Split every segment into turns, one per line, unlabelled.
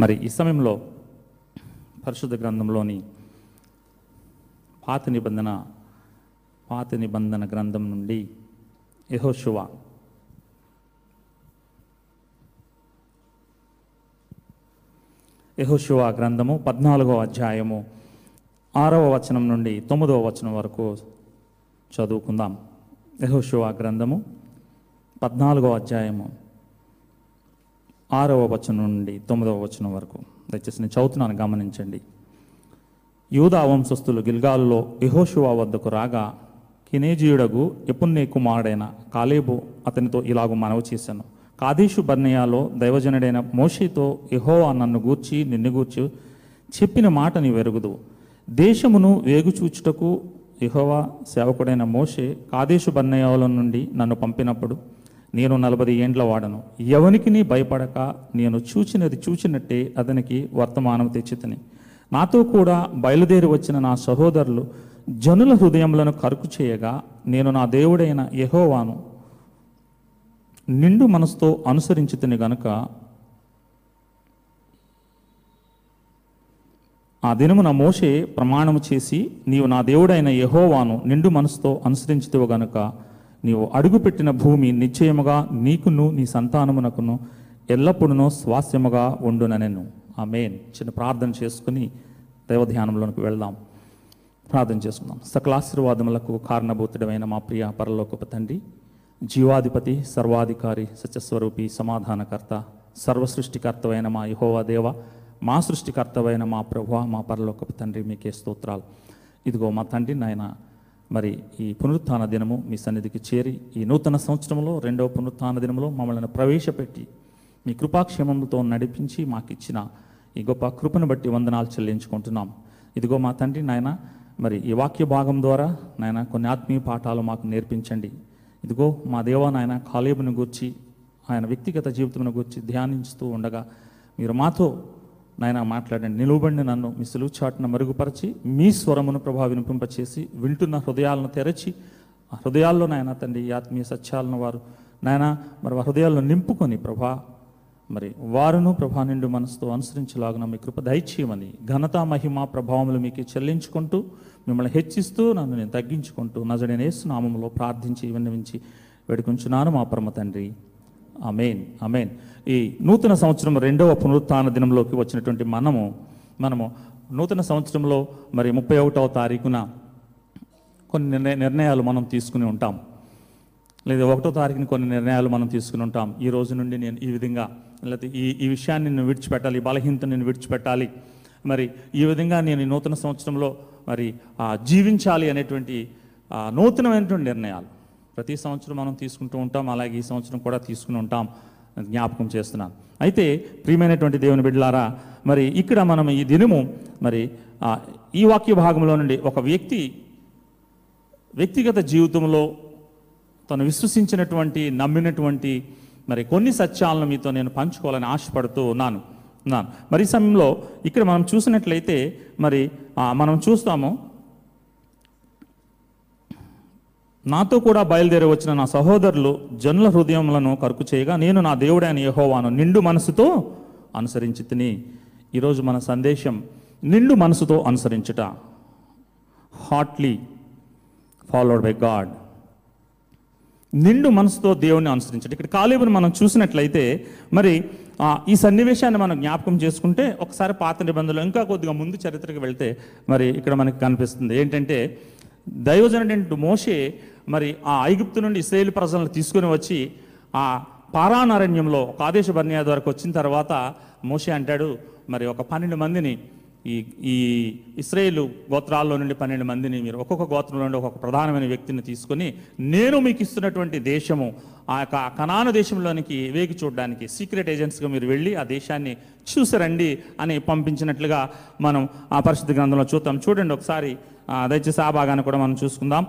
మరి ఈ సమయంలో పరిశుద్ధ గ్రంథంలోని పాత నిబంధన పాత నిబంధన గ్రంథం నుండి యహోశువ యెహోషువ గ్రంథము పద్నాలుగవ అధ్యాయము ఆరవ వచనం నుండి తొమ్మిదవ వచనం వరకు చదువుకుందాం. యెహోషువ గ్రంథము పద్నాలుగవ అధ్యాయము ఆరవ వచనం నుండి తొమ్మిదవ వచనం వరకు. దయచేసి నేను చదువుతున్నాను గమనించండి. యూదా వంశస్థులు గిల్గాలులో యెహోషువ వద్దకు రాగా కినేజీయుడగు ఎపున్నే కుమారుడైన కాలేబు అతనితో ఇలాగు మనవి చేశాను. కాదేశు బర్నియాలో దైవజనుడైన మోషేతో యహోవా నన్ను గూర్చి నిన్ను గూర్చి చెప్పిన మాట నీ వెరుగుదు దేశమును వేగుచూచుటకు యహోవా సేవకుడైన మోషే కాదేశు బర్నయాల నుండి నన్ను పంపినప్పుడు నేను నలభై ఏండ్ల వాడను. ఎవనికి నీ భయపడక నేను చూచినది చూచినట్టే అతనికి వర్తమానం తెచ్చితని. నాతో కూడా బయలుదేరి వచ్చిన నా సహోదరులు జనుల హృదయములను కరుకు చేయగా నేను నా దేవుడైన యహోవాను నిండు మనసుతో అనుసరించుతుని గనుక ఆ దినమున మోషే ప్రమాణము చేసి నీవు నా దేవుడైన యహోవాను నిండు మనసుతో అనుసరించుతవు గనుక నీవు అడుగుపెట్టిన భూమి నిశ్చయముగా నీకును నీ సంతానమునకును ఎల్లప్పుడూ స్వాస్యముగా ఉండుననెను. ఆ మెయిన్ చిన్న ప్రార్థన చేసుకుని దైవధ్యానంలోనికి వెళ్దాం. ప్రార్థన చేసుకుందాం. సకలాశీర్వాదములకు కారణభూతుడమైన మా ప్రియ పరలోకపు తండ్రి జీవాధిపతి సర్వాధికారి సత్యస్వరూపి సమాధానకర్త సర్వసృష్టికర్తవైన మా యహోవా దేవ మా సృష్టికర్తవైన మా ప్రభు మా పరలోకపు తండ్రి మీకే స్తోత్రాలు. ఇదిగో మా తండ్రి నాయన మరి ఈ పునరుత్థాన దినము మీ సన్నిధికి చేరి ఈ నూతన సంవత్సరంలో రెండవ పునరుత్థాన దినములో మమ్మల్ని ప్రవేశపెట్టి మీ కృపాక్షేమంతో నడిపించి మాకిచ్చిన ఈ గొప్ప కృపను బట్టి వందనాలు చెల్లించుకుంటున్నాం. ఇదిగో మా తండ్రి నాయన మరి ఈ వాక్య భాగం ద్వారా నాయన కొన్ని ఆత్మీయ పాఠాలు మాకు నేర్పించండి. ఇదిగో మా దేవా నాయన కాలేబును గూర్చి ఆయన వ్యక్తిగత జీవితమును గూర్చి ధ్యానించుతూ ఉండగా మీరు మాతో నాయన మాట్లాడండి. నిలువబండి నన్ను మీ సులువు చాటున మరుగుపరిచి మీ స్వరమును ప్రభావ వినిపింపచేసి వింటున్న హృదయాలను తెరచి ఆ హృదయాల్లో నాయన తండ్రి ఆత్మీయ సత్యాలను వారు నాయన మరి ఆ హృదయాల్లో నింపుకొని ప్రభా మరి వారును ప్రభా నిండు మనసుతో అనుసరించలాగున మీ కృప దయచేయమని ఘనత మహిమ ప్రభావములు మీకు చెల్లించుకుంటూ మిమ్మల్ని హెచ్చిస్తూ నన్ను నేను తగ్గించుకుంటూ నజడైన నామంలో ప్రార్థించి విన్నవించి వేడుకుంటున్నాను మా పరమ తండ్రి. అమేన్ అమేన్ ఈ నూతన సంవత్సరం రెండవ పునరుత్థాన దినంలోకి వచ్చినటువంటి మనము మనము నూతన సంవత్సరంలో మరి ముప్పై ఒకటవ తారీఖున కొన్ని నిర్ణయ నిర్ణయాలు మనం తీసుకుని ఉంటాం. లేదా ఒకటో తారీఖున కొన్ని నిర్ణయాలు మనం తీసుకుని ఉంటాం. ఈ రోజు నుండి నేను ఈ విధంగా లేకపోతే ఈ ఈ విషయాన్ని నేను విడిచిపెట్టాలి బలహీనత బలహీనతను నేను విడిచిపెట్టాలి. మరి ఈ విధంగా నేను ఈ నూతన సంవత్సరంలో మరి జీవించాలి అనేటువంటి నూతనమైనటువంటి నిర్ణయాలు. ప్రతి సంవత్సరం మనం తీసుకుంటూ ఉంటాం అలాగే ఈ సంవత్సరం కూడా తీసుకుని ఉంటాం జ్ఞాపకం చేస్తున్నాను అయితే ప్రియమైనటువంటి దేవుని బిడ్డలారా మరి ఇక్కడ మనం ఈ దినము మరి ఈ వాక్య భాగంలో నుండి ఒక వ్యక్తి వ్యక్తిగత జీవితంలో తను విశ్వసించినటువంటి నమ్మినటువంటి మరి కొన్ని సత్యాలను మీతో నేను పంచుకోవాలని ఆశపడుతూ ఉన్నాను ఉన్నాను. మరి సమయంలో ఇక్కడ మనం చూసినట్లయితే మరి మనం చూస్తాము నాతో కూడా బయలుదేరి వచ్చిన నా సహోదరులు జనుల హృదయములను కరుకు చేయగా నేను నా దేవుడైన యహోవాను నిండు మనసుతో అనుసరించి తిని ఈరోజు మన సందేశం నిండు మనసుతో అనుసరించుట. హాట్లీ ఫాలోడ్ బై గాడ్ నిండు మనసుతో దేవుణ్ణి అనుసరించండి ఇక్కడ కాలేబుని మనం చూసినట్లయితే మరి ఈ సన్నివేశాన్ని మనం జ్ఞాపకం చేసుకుంటే ఒకసారి పాత నిబంధనలు ఇంకా కొద్దిగా ముందు చరిత్రకు వెళ్తే మరి ఇక్కడ మనకి కనిపిస్తుంది. ఏంటంటే దైవజనుడు మోషే మరి ఆ ఐగుప్తు నుండి ఇస్రాయేల్ ప్రజలను తీసుకుని వచ్చి ఆ పారానారణ్యంలో ఒక ఆదేశ బర్నియా వరకు వచ్చిన తర్వాత మోషే అంటాడు మరి ఒక పన్నెండు మందిని ఈ ఈ ఇస్రాయేలు గోత్రాల్లో నుండి పన్నెండు మందిని మీరు ఒక్కొక్క గోత్రం నుండి ఒక్కొక్క ప్రధానమైన వ్యక్తిని తీసుకొని నేను మీకు ఇస్తున్నటువంటి దేశము ఆ యొక్క కణాను దేశంలోనికి వేగి చూడడానికి సీక్రెట్ ఏజెంట్స్గా మీరు వెళ్ళి ఆ దేశాన్ని చూసిరండి అని పంపించినట్లుగా మనం ఆ పరిశుద్ధ గ్రంథంలో చూద్దాం. చూడండి ఒకసారి దయచేసి ఆ భాగాన్ని కూడా మనం చూసుకుందాం.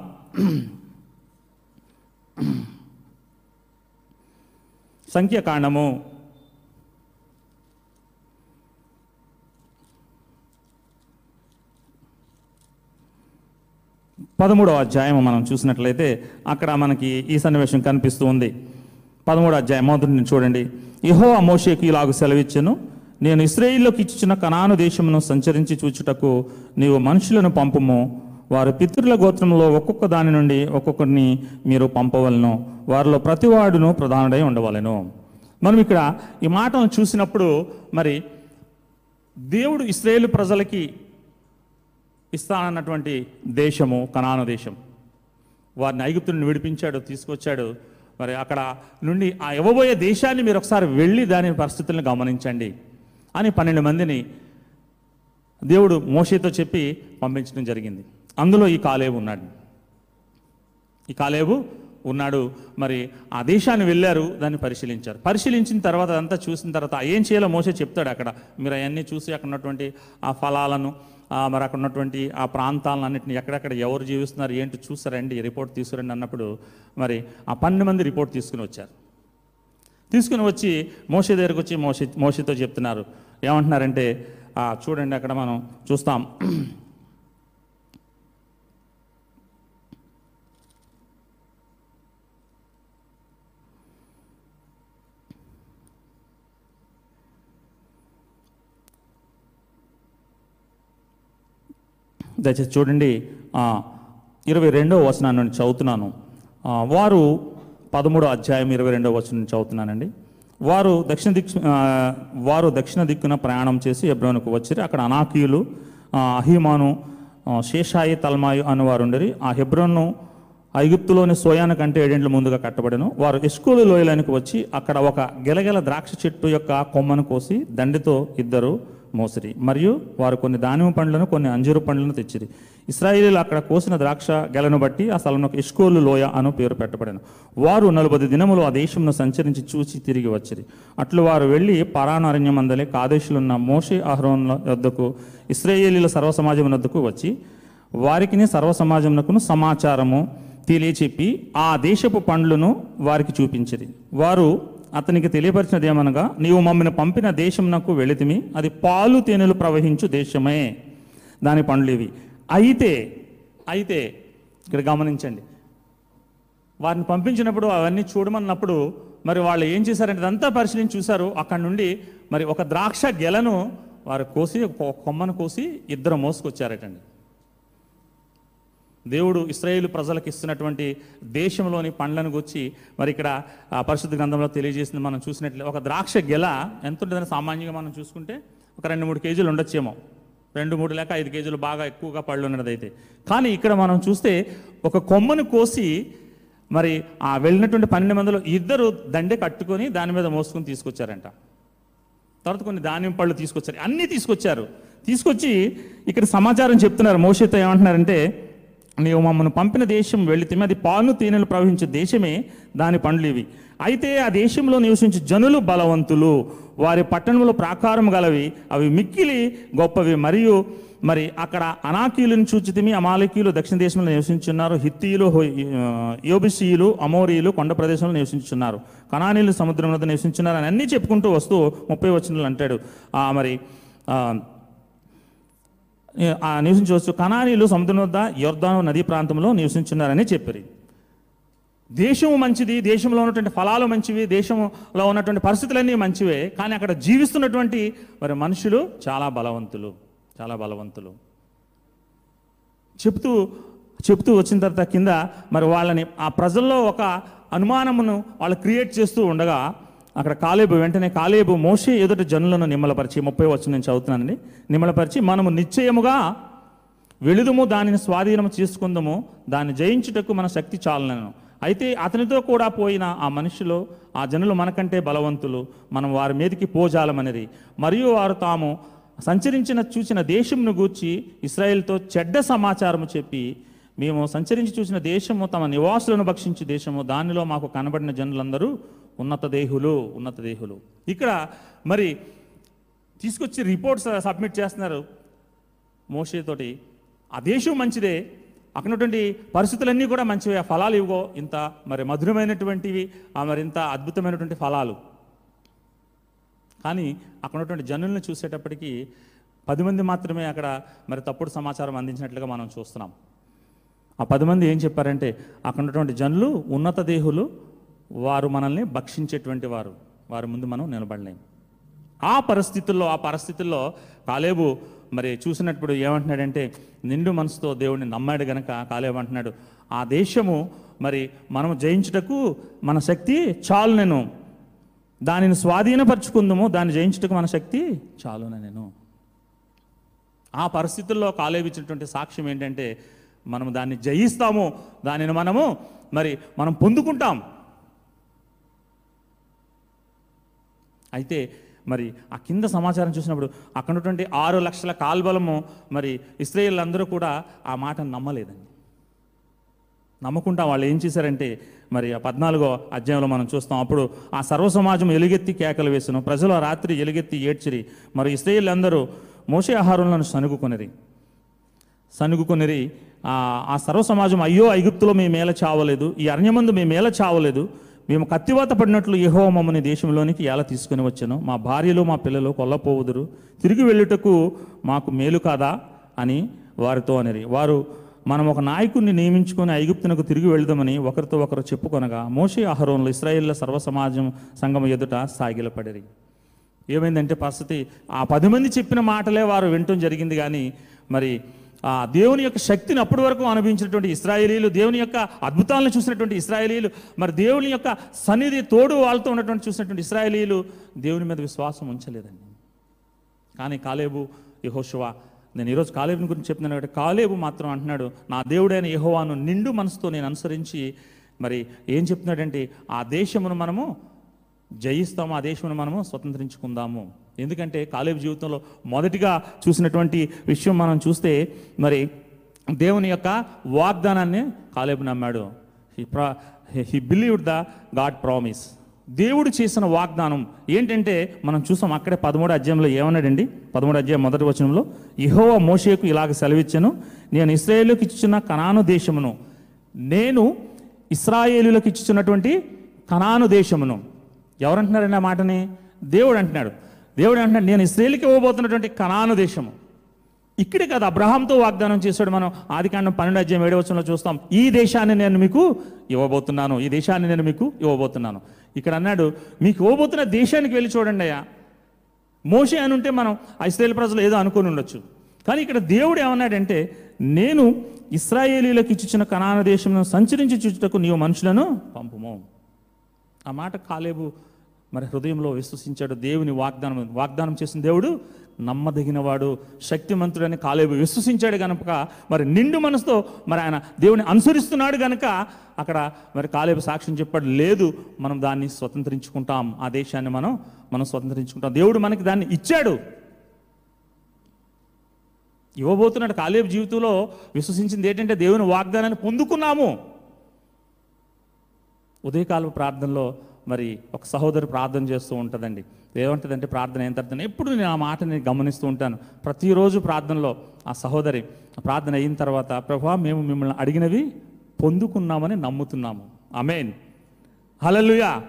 సంఖ్యాకాండము పదమూడవ అధ్యాయం మనం చూసినట్లయితే అక్కడ మనకి ఈ సన్నివేశం కనిపిస్తూ ఉంది. పదమూడవ అధ్యాయం మొదటి చూడండి. ఇహో మోషేకి ఇలాగ సెలవిచ్చాను నేను ఇస్రాయిల్లోకి ఇచ్చిన కనాను దేశమును సంచరించి చూచుటకు నీవు మనుషులను పంపము. వారు పితృల గోత్రంలో ఒక్కొక్క దాని నుండి ఒక్కొక్కరిని మీరు పంపవలను. వారిలో ప్రతివాడును ప్రధానుడై ఉండవలెను. మనం ఇక్కడ ఈ మాటను చూసినప్పుడు మరి దేవుడు ఇస్రాయేల్ ప్రజలకి ఇస్తానన్నటువంటి దేశము కనాను దేశం. వారిని ఐగుప్తుని విడిపించాడు తీసుకొచ్చాడు. మరి అక్కడ నుండి ఆ ఇవ్వబోయే దేశాన్ని మీరు ఒకసారి వెళ్ళి దాని పరిస్థితులను గమనించండి అని పన్నెండు మందిని దేవుడు మోషేతో చెప్పి పంపించడం జరిగింది. అందులో ఈ కాలేబు ఉన్నాడు. ఈ కాలేబు ఉన్నాడు. మరి ఆ దేశాన్ని వెళ్ళారు దాన్ని పరిశీలించారు. పరిశీలించిన తర్వాత అదంతా చూసిన తర్వాత ఏం చేయాలో మోసే చెప్తాడు అక్కడ. మీరు అవన్నీ చూసి అక్కడ ఉన్నటువంటి ఆ ఫలాలను మరి అక్కడ ఉన్నటువంటి ఆ ప్రాంతాలన్నింటిని ఎక్కడెక్కడ ఎవరు జీవిస్తున్నారు ఏంటి చూసారండి రిపోర్ట్ తీసుకురండి అన్నప్పుడు మరి ఆ పన్నెండు మంది రిపోర్ట్ తీసుకుని వచ్చారు. తీసుకుని వచ్చి మోసే దగ్గరకు వచ్చి మోసే మోసతో చెప్తున్నారు. ఏమంటున్నారంటే చూడండి అక్కడ మనం చూస్తాం. దయచేసి చూడండి. ఇరవై రెండవ వచనాన్ని నేను చదువుతున్నాను. వారు పదమూడో అధ్యాయం ఇరవై రెండవ వచనం నుంచి చదువుతున్నానండి. వారు దక్షిణ దిక్ వారు దక్షిణ దిక్కున ప్రయాణం చేసి ఎబ్రోనుకు వచ్చిరి. అక్కడ అనాకీయులు అహిమాను శేషాయి తల్మాయు అని వారు ఉండరి. ఆ హెబ్రోన్ను ఐగుప్తులోని సోయాను కంటే ఏడేండ్ల ముందుగా కట్టబడను. వారు ఇష్కూలు లోయలానికి వచ్చి అక్కడ ఒక గెలగెల ద్రాక్ష చెట్టు యొక్క కొమ్మను కోసి దండితో ఇద్దరు మోసిరి. మరియు వారు కొన్ని దానిమ పండ్లను కొన్ని అంజూరు పండ్లను తెచ్చిరి. ఇస్రాయిలీలు అక్కడ కోసిన ద్రాక్ష గెలను బట్టి ఆ స్థలంలో ఇష్కోలు లోయ అను పేరు పెట్టబడిన. వారు నలభై దినములు ఆ దేశంను సంచరించి చూసి తిరిగి వచ్చిరి. అట్లు వారు వెళ్ళి పరాణారణ్యం అందలే కాదేశులున్న మోషే అహరోన్ల వద్దకు ఇస్రాయేలీల సర్వసమాజం వద్దకు వచ్చి వారికిని సర్వసమాజమునకును సమాచారము తెలియచెప్పి ఆ దేశపు పండ్లను వారికి చూపించిరి. వారు అతనికి తెలియపరిచినది ఏమనగా నీవు మమ్మల్ని పంపిన దేశం నాకు వెళితిమి అది పాలు తేనెలు ప్రవహించు దేశమే. దాని పండ్లు ఇవి. అయితే అయితే ఇక్కడ గమనించండి. వారిని పంపించినప్పుడు అవన్నీ చూడమన్నప్పుడు మరి వాళ్ళు ఏం చేశారంటే అంతా పరిశీలించి చూశారు. అక్కడ నుండి మరి ఒక ద్రాక్ష గెలను వారు కోసి ఒక కొమ్మను కోసి ఇద్దరు మోసుకొచ్చారటండి. దేవుడు ఇస్రాయేల్ ప్రజలకు ఇస్తున్నటువంటి దేశంలోని పండ్లను గుచ్చి మరి ఇక్కడ పరిశుద్ధ గ్రంథంలో తెలియజేసింది. మనం చూసినట్లే ఒక ద్రాక్ష గెల ఎంత ఉంటుందని సామాన్యంగా మనం చూసుకుంటే ఒక రెండు మూడు కేజీలు ఉండొచ్చేమో. రెండు మూడు లేక ఐదు కేజీలు బాగా ఎక్కువగా పళ్ళు ఉన్నదైతే. కానీ ఇక్కడ మనం చూస్తే ఒక కొమ్మను కోసి మరి ఆ వెళ్ళినటువంటి పన్నెండు మందిలో ఇద్దరు దండె కట్టుకొని దాని మీద మోసుకొని తీసుకొచ్చారంట. తర్వాత కొన్ని ధాన్యం పళ్ళు తీసుకొచ్చారు. అన్నీ తీసుకొచ్చారు. తీసుకొచ్చి ఇక్కడ సమాచారం చెప్తున్నారు. మోషతో ఏమంటున్నారంటే నీవు మమ్మల్ని పంపిన దేశం వెళితే అది పాలు తేనెలు ప్రవహించే దేశమే దాని పండ్లు ఇవి. అయితే ఆ దేశంలో నివసించే జనులు బలవంతులు వారి పట్టణంలో ప్రాకారం గలవి అవి మిక్కిలి గొప్పవి. మరియు మరి అక్కడ అనాకీయులను చూచితిమి అమాలకీయులు దక్షిణ దేశంలో నివసించున్నారు హిత్తీయులు యోబిసీయులు అమోరీయులు కొండ ప్రదేశంలో నివసించున్నారు. కణానీయులు సముద్రం వద్ద నివసించున్నారు అని అన్నీ చెప్పుకుంటూ వస్తూ ముప్పై వచనాలు అంటాడు. మరి ఆ నివసించవచ్చు కణానీలు సముద్రం వద్ద యొర్దాను నదీ ప్రాంతంలో నివసించున్నారని చెప్పారు. దేశము మంచిది దేశంలో ఉన్నటువంటి ఫలాలు మంచివి దేశంలో ఉన్నటువంటి పరిస్థితులన్నీ మంచివే కానీ అక్కడ జీవిస్తున్నటువంటి మరి మనుషులు చాలా బలవంతులు చాలా బలవంతులు. చెప్తూ చెప్తూ వచ్చిన తర్వాత కింద మరి వాళ్ళని ఆ ప్రజల్లో ఒక అనుమానమును వాళ్ళు క్రియేట్ చేస్తూ ఉండగా అక్కడ కాలేబు వెంటనే కాలేబు మోషే ఎదుట జనులను నిమ్మలపరిచి ముప్పై వచ్చి నేను చదువుతున్నానండి. నిమ్మలపరిచి మనము నిశ్చయముగా వెళుదుము దానిని స్వాధీనము చేసుకుందాము దాన్ని జయించుటకు మన శక్తి చాలనను. అయితే అతనితో కూడా పోయిన ఆ మనుషులు ఆ జనులు మనకంటే బలవంతులు మనం వారి మీదకి పోజాలమనేది. మరియు వారు తాము సంచరించిన చూసిన దేశంను గూర్చి ఇస్రాయేల్తో చెడ్డ సమాచారము చెప్పి మేము సంచరించి చూసిన దేశము తమ నివాసులను భక్షించే దేశము దానిలో మాకు కనబడిన జనులందరూ ఉన్నత దేహులు ఉన్నత దేహులు. ఇక్కడ మరి తీసుకొచ్చి రిపోర్ట్స్ సబ్మిట్ చేస్తున్నారు మోషేతోటి. ఆ దేశం మంచిదే. అక్కడ ఉన్నటువంటి పరిస్థితులన్నీ కూడా మంచివి. ఆ ఫలాలు ఇవ్వగో ఇంత మరి మధురమైనటువంటివి ఆ మరి ఇంత అద్భుతమైనటువంటి ఫలాలు. కానీ అక్కడ ఉన్నటువంటి జనుల్ని చూసేటప్పటికి పది మంది మాత్రమే అక్కడ మరి తప్పుడు సమాచారం అందించినట్లుగా మనం చూస్తున్నాం. ఆ పది మంది ఏం చెప్పారంటే అక్కడ ఉన్నటువంటి జనులు ఉన్నత దేహులు వారు మనల్ని భక్షించేటువంటి వారు. వారి ముందు మనం నిలబడలేము ఆ పరిస్థితుల్లో ఆ పరిస్థితుల్లో కాలేబు మరి చూసినప్పుడు ఏమంటున్నాడంటే నిండు మనసుతో దేవుడిని నమ్మాడు గనక కాలేబు అంటున్నాడు ఆ దేశము మరి మనం జయించుటకు మన శక్తి చాలు నేను. దానిని స్వాధీనపరుచుకుందాము దాన్ని జయించుటకు మన శక్తి చాలున నేను. ఆ పరిస్థితుల్లో కాలేబు ఇచ్చినటువంటి సాక్ష్యం ఏంటంటే మనం దాన్ని జయిస్తాము దానిని మనము మరి మనం పొందుకుంటాం. అయితే మరి ఆ కింద సమాచారం చూసినప్పుడు అక్కడ ఉన్నటువంటి ఆరు లక్షల కాల్బలము మరి ఇస్రాయేల్ అందరూ కూడా ఆ మాటను నమ్మలేదండి. నమ్మకుండా వాళ్ళు ఏం చేశారంటే మరి ఆ పద్నాలుగో అధ్యాయంలో మనం చూస్తాం అప్పుడు ఆ సర్వ సమాజం ఎలుగెత్తి కేకలు వేసును ప్రజలు ఆ రాత్రి ఎలుగెత్తి ఏడ్చిరి మరి ఇస్రాయేల్ అందరూ మోసే ఆహారంలను సనుగుకొనిరి సనుగుకొనిరి ఆ సర్వ సమాజం అయ్యో ఐగుప్తులో మేము మేల చావలేదు ఈ అరణ్యమందు మేము మేల చావలేదు మేము కత్తివాత పడినట్లు యెహోవా మమ్మల్ని దేశంలోనికి ఎలా తీసుకుని వచ్చాను మా భార్యలు మా పిల్లలు కొల్లపోవుదురు. తిరిగి వెళ్ళుటకు మాకు మేలు కాదా అని వారితో అనిరి. వారు మనం ఒక నాయకుడిని నియమించుకొని ఐగుప్తునకు తిరిగి వెళదామని ఒకరితో ఒకరు చెప్పుకొనగా మోషే ఆహారంలో ఇస్రాయిల్లో సర్వ సమాజం సంఘం ఎదుట సాగిలపడిరి. ఏమైందంటే పరిస్థితి ఆ పది మంది చెప్పిన మాటలే వారు వినటం జరిగింది కానీ మరి ఆ దేవుని యొక్క శక్తిని అప్పటి వరకు అనుభవించినటువంటి ఇస్రాయేలీలు దేవుని యొక్క అద్భుతాలను చూసినటువంటి ఇస్రాయేలీలు మరి దేవుని యొక్క సన్నిధి తోడు వాళ్ళతో ఉన్నటువంటి చూసినటువంటి ఇస్రాయేలీలు దేవుని మీద విశ్వాసం ఉంచలేదండి. కానీ కాలేబు యహోశివ నేను ఈరోజు కాలేబుని గురించి చెప్తున్నాను కాబట్టి కాలేబు మాత్రం అంటున్నాడు నా దేవుడైన యహోవాను నిండు మనసుతో నేను అనుసరించి మరి ఏం చెప్తున్నాడంటే ఆ దేశమును మనము జయిస్తాము ఆ దేశమును మనము స్వతంత్రించుకుందాము. ఎందుకంటే కాలేబు జీవితంలో మొదటిగా చూసినటువంటి విషయం మనం చూస్తే మరి దేవుని యొక్క వాగ్దానాన్ని కాలేబు నమ్మాడు. హీ ప్రా he believed the God promise దేవుడు చేసిన వాగ్దానం ఏంటంటే మనం చూసాం అక్కడే పదమూడు అధ్యాయంలో ఏమన్నాడండి? పదమూడు అధ్యాయం మొదటి వచనంలో ఇహోవ మోషేకు ఇలాగ సెలవిచ్చాను. నేను ఇస్రాయేలుకి ఇచ్చిన కనాను దేశమును. నేను ఇస్రాయేలులకు ఇచ్చుచున్నటువంటి కనాను దేశమును. ఎవరంటున్నారండి ఆ మాటని? దేవుడు అంటున్నాడు. దేవుడు అంటే నేను ఇస్రాయేల్కి ఇవ్వబోతున్నటువంటి కనాను దేశము. ఇక్కడే కదా అబ్రహాంతో వాగ్దానం చేశాడు మనం ఆదికాండం పన్నెండు అధ్యాయం ఏడవచనంలో చూస్తాం. ఈ దేశాన్ని నేను మీకు ఇవ్వబోతున్నాను ఈ దేశాన్ని నేను మీకు ఇవ్వబోతున్నాను. ఇక్కడ అన్నాడు మీకు ఇవ్వబోతున్న దేశానికి వెళ్ళి చూడండి అయ్యా. మోషే అని ఉంటే మనం ఆ ఇస్రాయేల్ ప్రజలు ఏదో అనుకుని ఉండొచ్చు. కానీ ఇక్కడ దేవుడు ఏమన్నాడంటే నేను ఇస్రాయేలీలకు ఇచ్చిన కనాన దేశంలో సంచరించి చూచుటకు నీవు మనుషులను పంపుము. ఆ మాట కాలేబు మరి హృదయంలో విశ్వసించాడు దేవుని వాగ్దానం వాగ్దానం చేసిన దేవుడు నమ్మదగినవాడు శక్తిమంతుడని కాలేబు విశ్వసించాడు కనుక మరి నిండు మనసుతో మరి ఆయన దేవుని అనుసరిస్తున్నాడు కనుక అక్కడ మరి కాలేబు సాక్ష్యం చెప్పాడు లేదు మనం దాన్ని స్వతంత్రించుకుంటాం ఆ దేశాన్ని మనం మనం స్వతంత్రించుకుంటాం. దేవుడు మనకి దాన్ని ఇచ్చాడు. ఇవ్వబోతున్నాడు కాలేబు జీవితంలో విశ్వసించింది ఏంటంటే దేవుని వాగ్దానాన్ని పొందుకున్నాము. ఉదయకాల ప్రార్థనలో మరి ఒక సహోదరు ప్రార్థన చేస్తూ ఉంటుందండి. ఏమంటుందంటే ప్రార్థన ఏం తర్వాత ఎప్పుడు నేను ఆ మాటని గమనిస్తూ ఉంటాను. ప్రతిరోజు ప్రార్థనలో ఆ సహోదరి ప్రార్థన అయిన తర్వాత ప్రభా మేము మిమ్మల్ని అడిగినవి పొందుకున్నామని నమ్ముతున్నాము. అమేన్ హలలుయా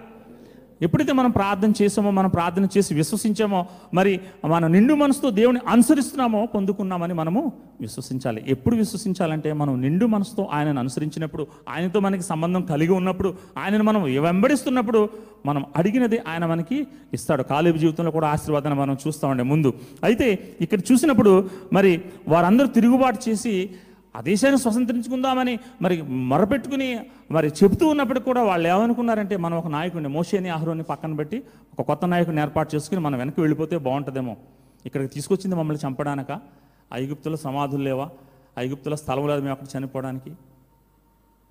ఎప్పుడైతే మనం ప్రార్థన చేసామో మనం ప్రార్థన చేసి విశ్వసించామో మరి మన నిండు మనసుతో దేవుని అనుసరిస్తున్నామో పొందుకున్నామని మనము విశ్వసించాలి. ఎప్పుడు విశ్వసించాలంటే మనం నిండు మనసుతో ఆయనను అనుసరించినప్పుడు ఆయనతో మనకి సంబంధం కలిగి ఉన్నప్పుడు ఆయనను మనం వెంబడిస్తున్నప్పుడు మనం అడిగినది ఆయన మనకి ఇస్తాడు. కాలేబు జీవితంలో కూడా ఆశీర్వాదాన్ని మనం చూస్తామండి ముందు. అయితే ఇక్కడ చూసినప్పుడు మరి వారందరూ తిరుగుబాటు చేసి ఆ దేశాన్ని స్వతంత్రించుకుందామని మరి మొరపెట్టుకుని మరి చెబుతూ ఉన్నప్పటికి కూడా వాళ్ళు ఏమనుకున్నారంటే మనం ఒక నాయకుడిని మోషేని ఆహ్రోని పక్కన పెట్టి ఒక కొత్త నాయకుడిని ఏర్పాటు చేసుకుని మనం వెనక్కి వెళ్ళిపోతే బాగుంటుందేమో. ఇక్కడికి తీసుకొచ్చింది మమ్మల్ని చంపడానక. ఐగుప్తుల సమాధులు లేవా? ఐగుప్తుల స్థలం లేదు మేము అక్కడ చనిపోవడానికి.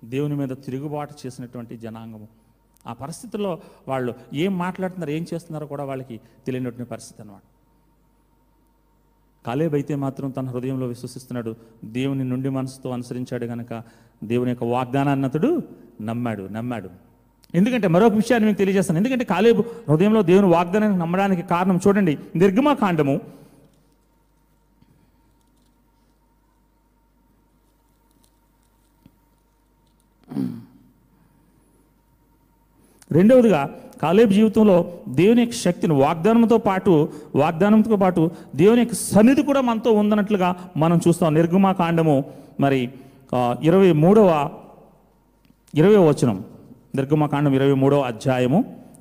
దేవుని మీద తిరుగుబాటు చేసినటువంటి జనాంగము. ఆ పరిస్థితుల్లో వాళ్ళు ఏం మాట్లాడుతున్నారు ఏం చేస్తున్నారో కూడా వాళ్ళకి తెలియనటువంటి పరిస్థితి అన్నమాట. కాలేబ్ అయితే మాత్రం తన హృదయంలో విశ్వసిస్తున్నాడు. దేవుని నుండి మనసుతో అనుసరించాడు గనక దేవుని యొక్క వాగ్దానాన్ని అతడు నమ్మాడు నమ్మాడు. ఎందుకంటే మరొక విషయాన్ని మీకు తెలియజేస్తాను. ఎందుకంటే కాలేబు హృదయంలో దేవుని వాగ్దానాన్ని నమ్మడానికి కారణం చూడండి. నిర్గమాకాండము. రెండవదిగా కాలేబ్ జీవితంలో దేవుని యొక్క శక్తిని వాగ్దానంతో పాటు వాగ్దానంతో పాటు దేవుని యొక్క సన్నిధి కూడా మనతో ఉందన్నట్లుగా మనం చూస్తాం. నిర్గమాకాండము మరి ఇరవై మూడవ ఇరవై వచనం. నిర్గమాకాండం ఇరవై మూడవ అధ్యాయము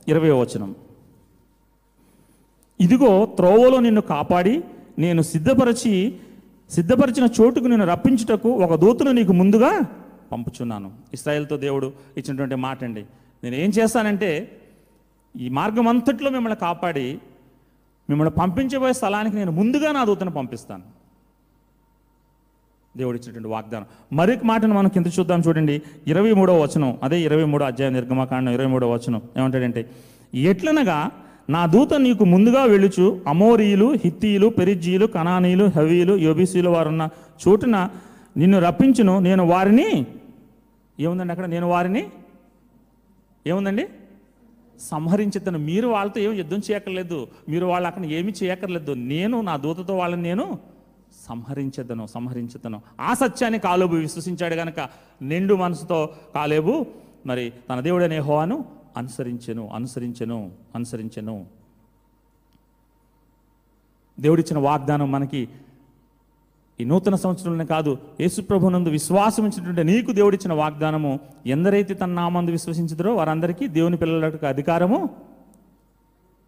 ఇరవై వచనం. ఇదిగో త్రోవలో నిన్ను కాపాడి నేను సిద్ధపరచి సిద్ధపరిచిన చోటుకు నేను రప్పించుటకు ఒక దూతను నీకు ముందుగా పంపుచున్నాను. ఇస్రాయల్తో దేవుడు ఇచ్చినటువంటి మాట అండి నేను ఏం చేస్తానంటే ఈ మార్గం అంతట్లో మిమ్మల్ని కాపాడి మిమ్మల్ని పంపించబోయే స్థలానికి నేను ముందుగా నా దూతను పంపిస్తాను. దేవుడు ఇచ్చినటువంటి వాగ్దానం. మరొక మాటను మనం కింద చూద్దాం చూడండి. ఇరవై మూడవ వచనం. అదే ఇరవై మూడో అధ్యాయం నిర్గమకాండం ఇరవై మూడవ వచనం. ఏమంటాడంటే ఎట్లనగా నా దూత నీకు ముందుగా వెళుచు అమోరీయులు హిత్తీయులు పెరిజ్జీయులు కనానీయులు హవీలు యోబీసీలు వారున్న చోటున నిన్ను రప్పించును. నేను వారిని ఏముందండి అక్కడ? నేను వారిని? ఏముందండి? సంహరించుతను మీరు వాళ్ళతో ఏం యుద్ధం చేయక్కర్లేదు. మీరు వాళ్ళు అక్కడ ఏమి చేయక్కర్లేదు. నేను నా దూతతో వాళ్ళని నేను సంహరించదను సంహరించదను. ఆ సత్యాన్ని కాలేబు విశ్వసించాడు గనక. నిండు మనసుతో కాలేబు మరి తన దేవుడనే హోవాను అనుసరించను అనుసరించెను అనుసరించను. దేవుడిచ్చిన వాగ్దానం మనకి ఈ నూతన సంవత్సరంలోనే కాదు యేసుప్రభునందు విశ్వాసం ఇచ్చినటువంటి నీకు దేవుడిచ్చిన వాగ్దానము ఎందరైతే తన నామందు విశ్వసించుతారో వారందరికీ దేవుని పిల్లలకు అధికారము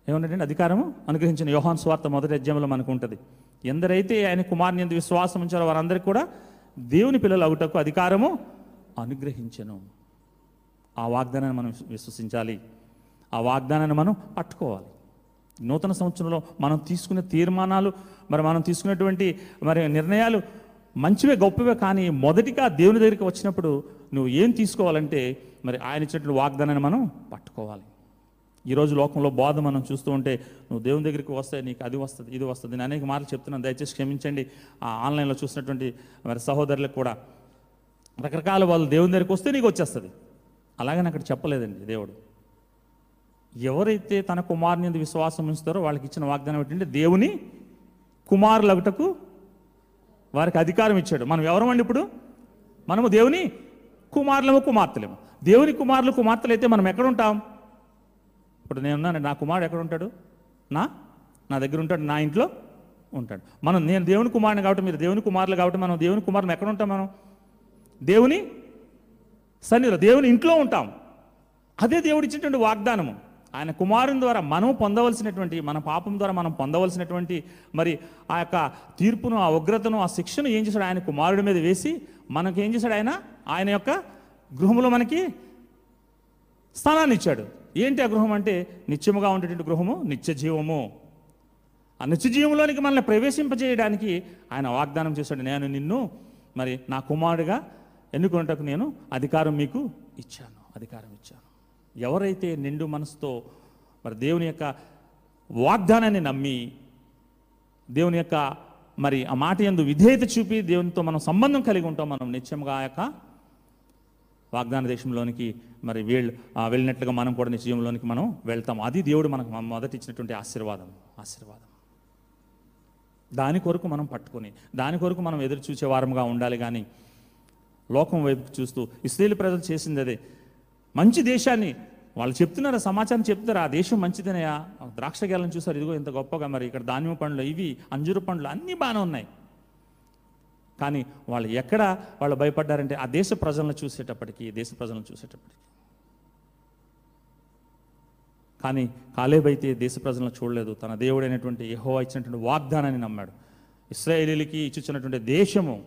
ఏమన్నాడండి అధికారము? అనుగ్రహించిన యోహాన్ స్వార్థ మొదటి అధ్యాయంలో మనకు ఉంటుంది. ఎందరైతే ఆయన కుమారుని ఎందు విశ్వాసం ఉంచారో వారందరికీ కూడా దేవుని పిల్లలు అవుటకు అధికారము అనుగ్రహించను. ఆ వాగ్దానాన్ని మనం విశ్వసించాలి. ఆ వాగ్దానాన్ని మనం పట్టుకోవాలి. నూతన సంవత్సరంలో మనం తీసుకునే తీర్మానాలు మరి మనం తీసుకునేటువంటి మరి నిర్ణయాలు మంచివే గొప్పవే కానీ మొదటిగా దేవుని దగ్గరికి వచ్చినప్పుడు నువ్వు ఏం తీసుకోవాలంటే మరి ఆయన ఇచ్చినట్లు వాగ్దానాన్ని మనం పట్టుకోవాలి. ఈరోజు లోకంలో బాధ మనం చూస్తూ ఉంటే నువ్వు దేవుని దగ్గరికి వస్తే నీకు అది వస్తుంది ఇది వస్తుంది నేను అనేక మార్లు చెప్తున్నాను. దయచేసి క్షమించండి. ఆ ఆన్లైన్లో చూసినటువంటి మరి సహోదరులకు కూడా రకరకాల వాళ్ళు దేవుని దగ్గరికి వస్తే నీకు వచ్చేస్తుంది. అలాగని అక్కడ చెప్పలేదండి దేవుడు. ఎవరైతే తన కుమారుని యందు విశ్వాసం ఉంచుతారో వాళ్ళకి ఇచ్చిన వాగ్దానం ఏంటంటే దేవుని కుమారులగుటకు వారికి అధికారం ఇచ్చాడు. మనం ఎవరమండి ఇప్పుడు? మనము దేవుని కుమారులము కుమార్తెలేము. దేవుని కుమారులు కుమార్తెలు అయితే మనం ఎక్కడ ఉంటాం? ఇప్పుడు నేనున్నాను నా కుమారుడు ఎక్కడ ఉంటాడు? నా నా దగ్గర ఉంటాడు నా ఇంట్లో ఉంటాడు. మనం నేను దేవుని కుమారుని కాబట్టి మీరు దేవుని కుమారులు కాబట్టి మనం దేవుని కుమారులు ఎక్కడ ఉంటాం మనం? దేవుని సన్నిధిలో దేవుని ఇంట్లో ఉంటాం. అదే దేవుడు ఇచ్చినటువంటి వాగ్దానము. ఆయన కుమారుని ద్వారా మనం పొందవలసినటువంటి మన పాపం ద్వారా మనం పొందవలసినటువంటి మరి ఆ యొక్క తీర్పును ఆ ఉగ్రతను ఆ శిక్షను ఏం చేశాడు? ఆయన కుమారుడి మీద వేసి మనకి ఏం చేశాడు ఆయన? ఆయన యొక్క గృహంలో మనకి స్థానాన్ని ఇచ్చాడు ఏంటి ఆ గృహం అంటే? నిత్యముగా ఉండేటువంటి గృహము నిత్య జీవము. ఆ నిత్య జీవంలోనికి మనల్ని ప్రవేశింపజేయడానికి ఆయన వాగ్దానం చేశాడు. నేను నిన్ను మరి నా కుమారుడిగా ఎన్నుకున్నటకు నేను అధికారం మీకు ఇచ్చాను అధికారం ఇచ్చాను. ఎవరైతే నిండు మనసుతో మరి దేవుని యొక్క వాగ్దానాన్ని నమ్మి దేవుని యొక్క మరి ఆ మాట యందు విధేయత చూపి దేవునితో మనం సంబంధం కలిగి ఉంటాం మనం నిత్యంగా ఆ యొక్క వాగ్దాన దేశంలోనికి మరి వీళ్ళు వెళ్ళినట్లుగా మనం కూడా నిత్యంలోనికి మనం వెళ్తాం. అది దేవుడు మనకు మొదటి ఇచ్చినటువంటి ఆశీర్వాదం ఆశీర్వాదం. దాని కొరకు మనం పట్టుకొని దాని కొరకు మనం ఎదురు చూసే వారముగా ఉండాలి కానీ లోకం వైపు చూస్తూ ఇస్రాయేల్ ప్రజలు చేసింది అదే. మంచి దేశాన్ని. వాళ్ళు చెప్తున్నారు సమాచారం చెప్తారు ఆ దేశం మంచిదనయా? ద్రాక్ష గేలను చూసారు ఇదిగో ఇంత గొప్పగా మరి ఇక్కడ ధాన్యం పండ్లు ఇవి అంజూరు పండ్లు అన్నీ బాగానే ఉన్నాయి. కానీ వాళ్ళు ఎక్కడ వాళ్ళు భయపడ్డారంటే ఆ దేశ ప్రజలను చూసేటప్పటికి దేశ ప్రజలను చూసేటప్పటికి. కానీ కాలేబ్ అయితే దేశ ప్రజలను చూడలేదు. తన దేవుడైనటువంటి యెహోవా ఇచ్చినటువంటి వాగ్దానాన్ని నమ్మాడు. ఇస్రాయేలీలకి ఇచ్చినటువంటి దేశము.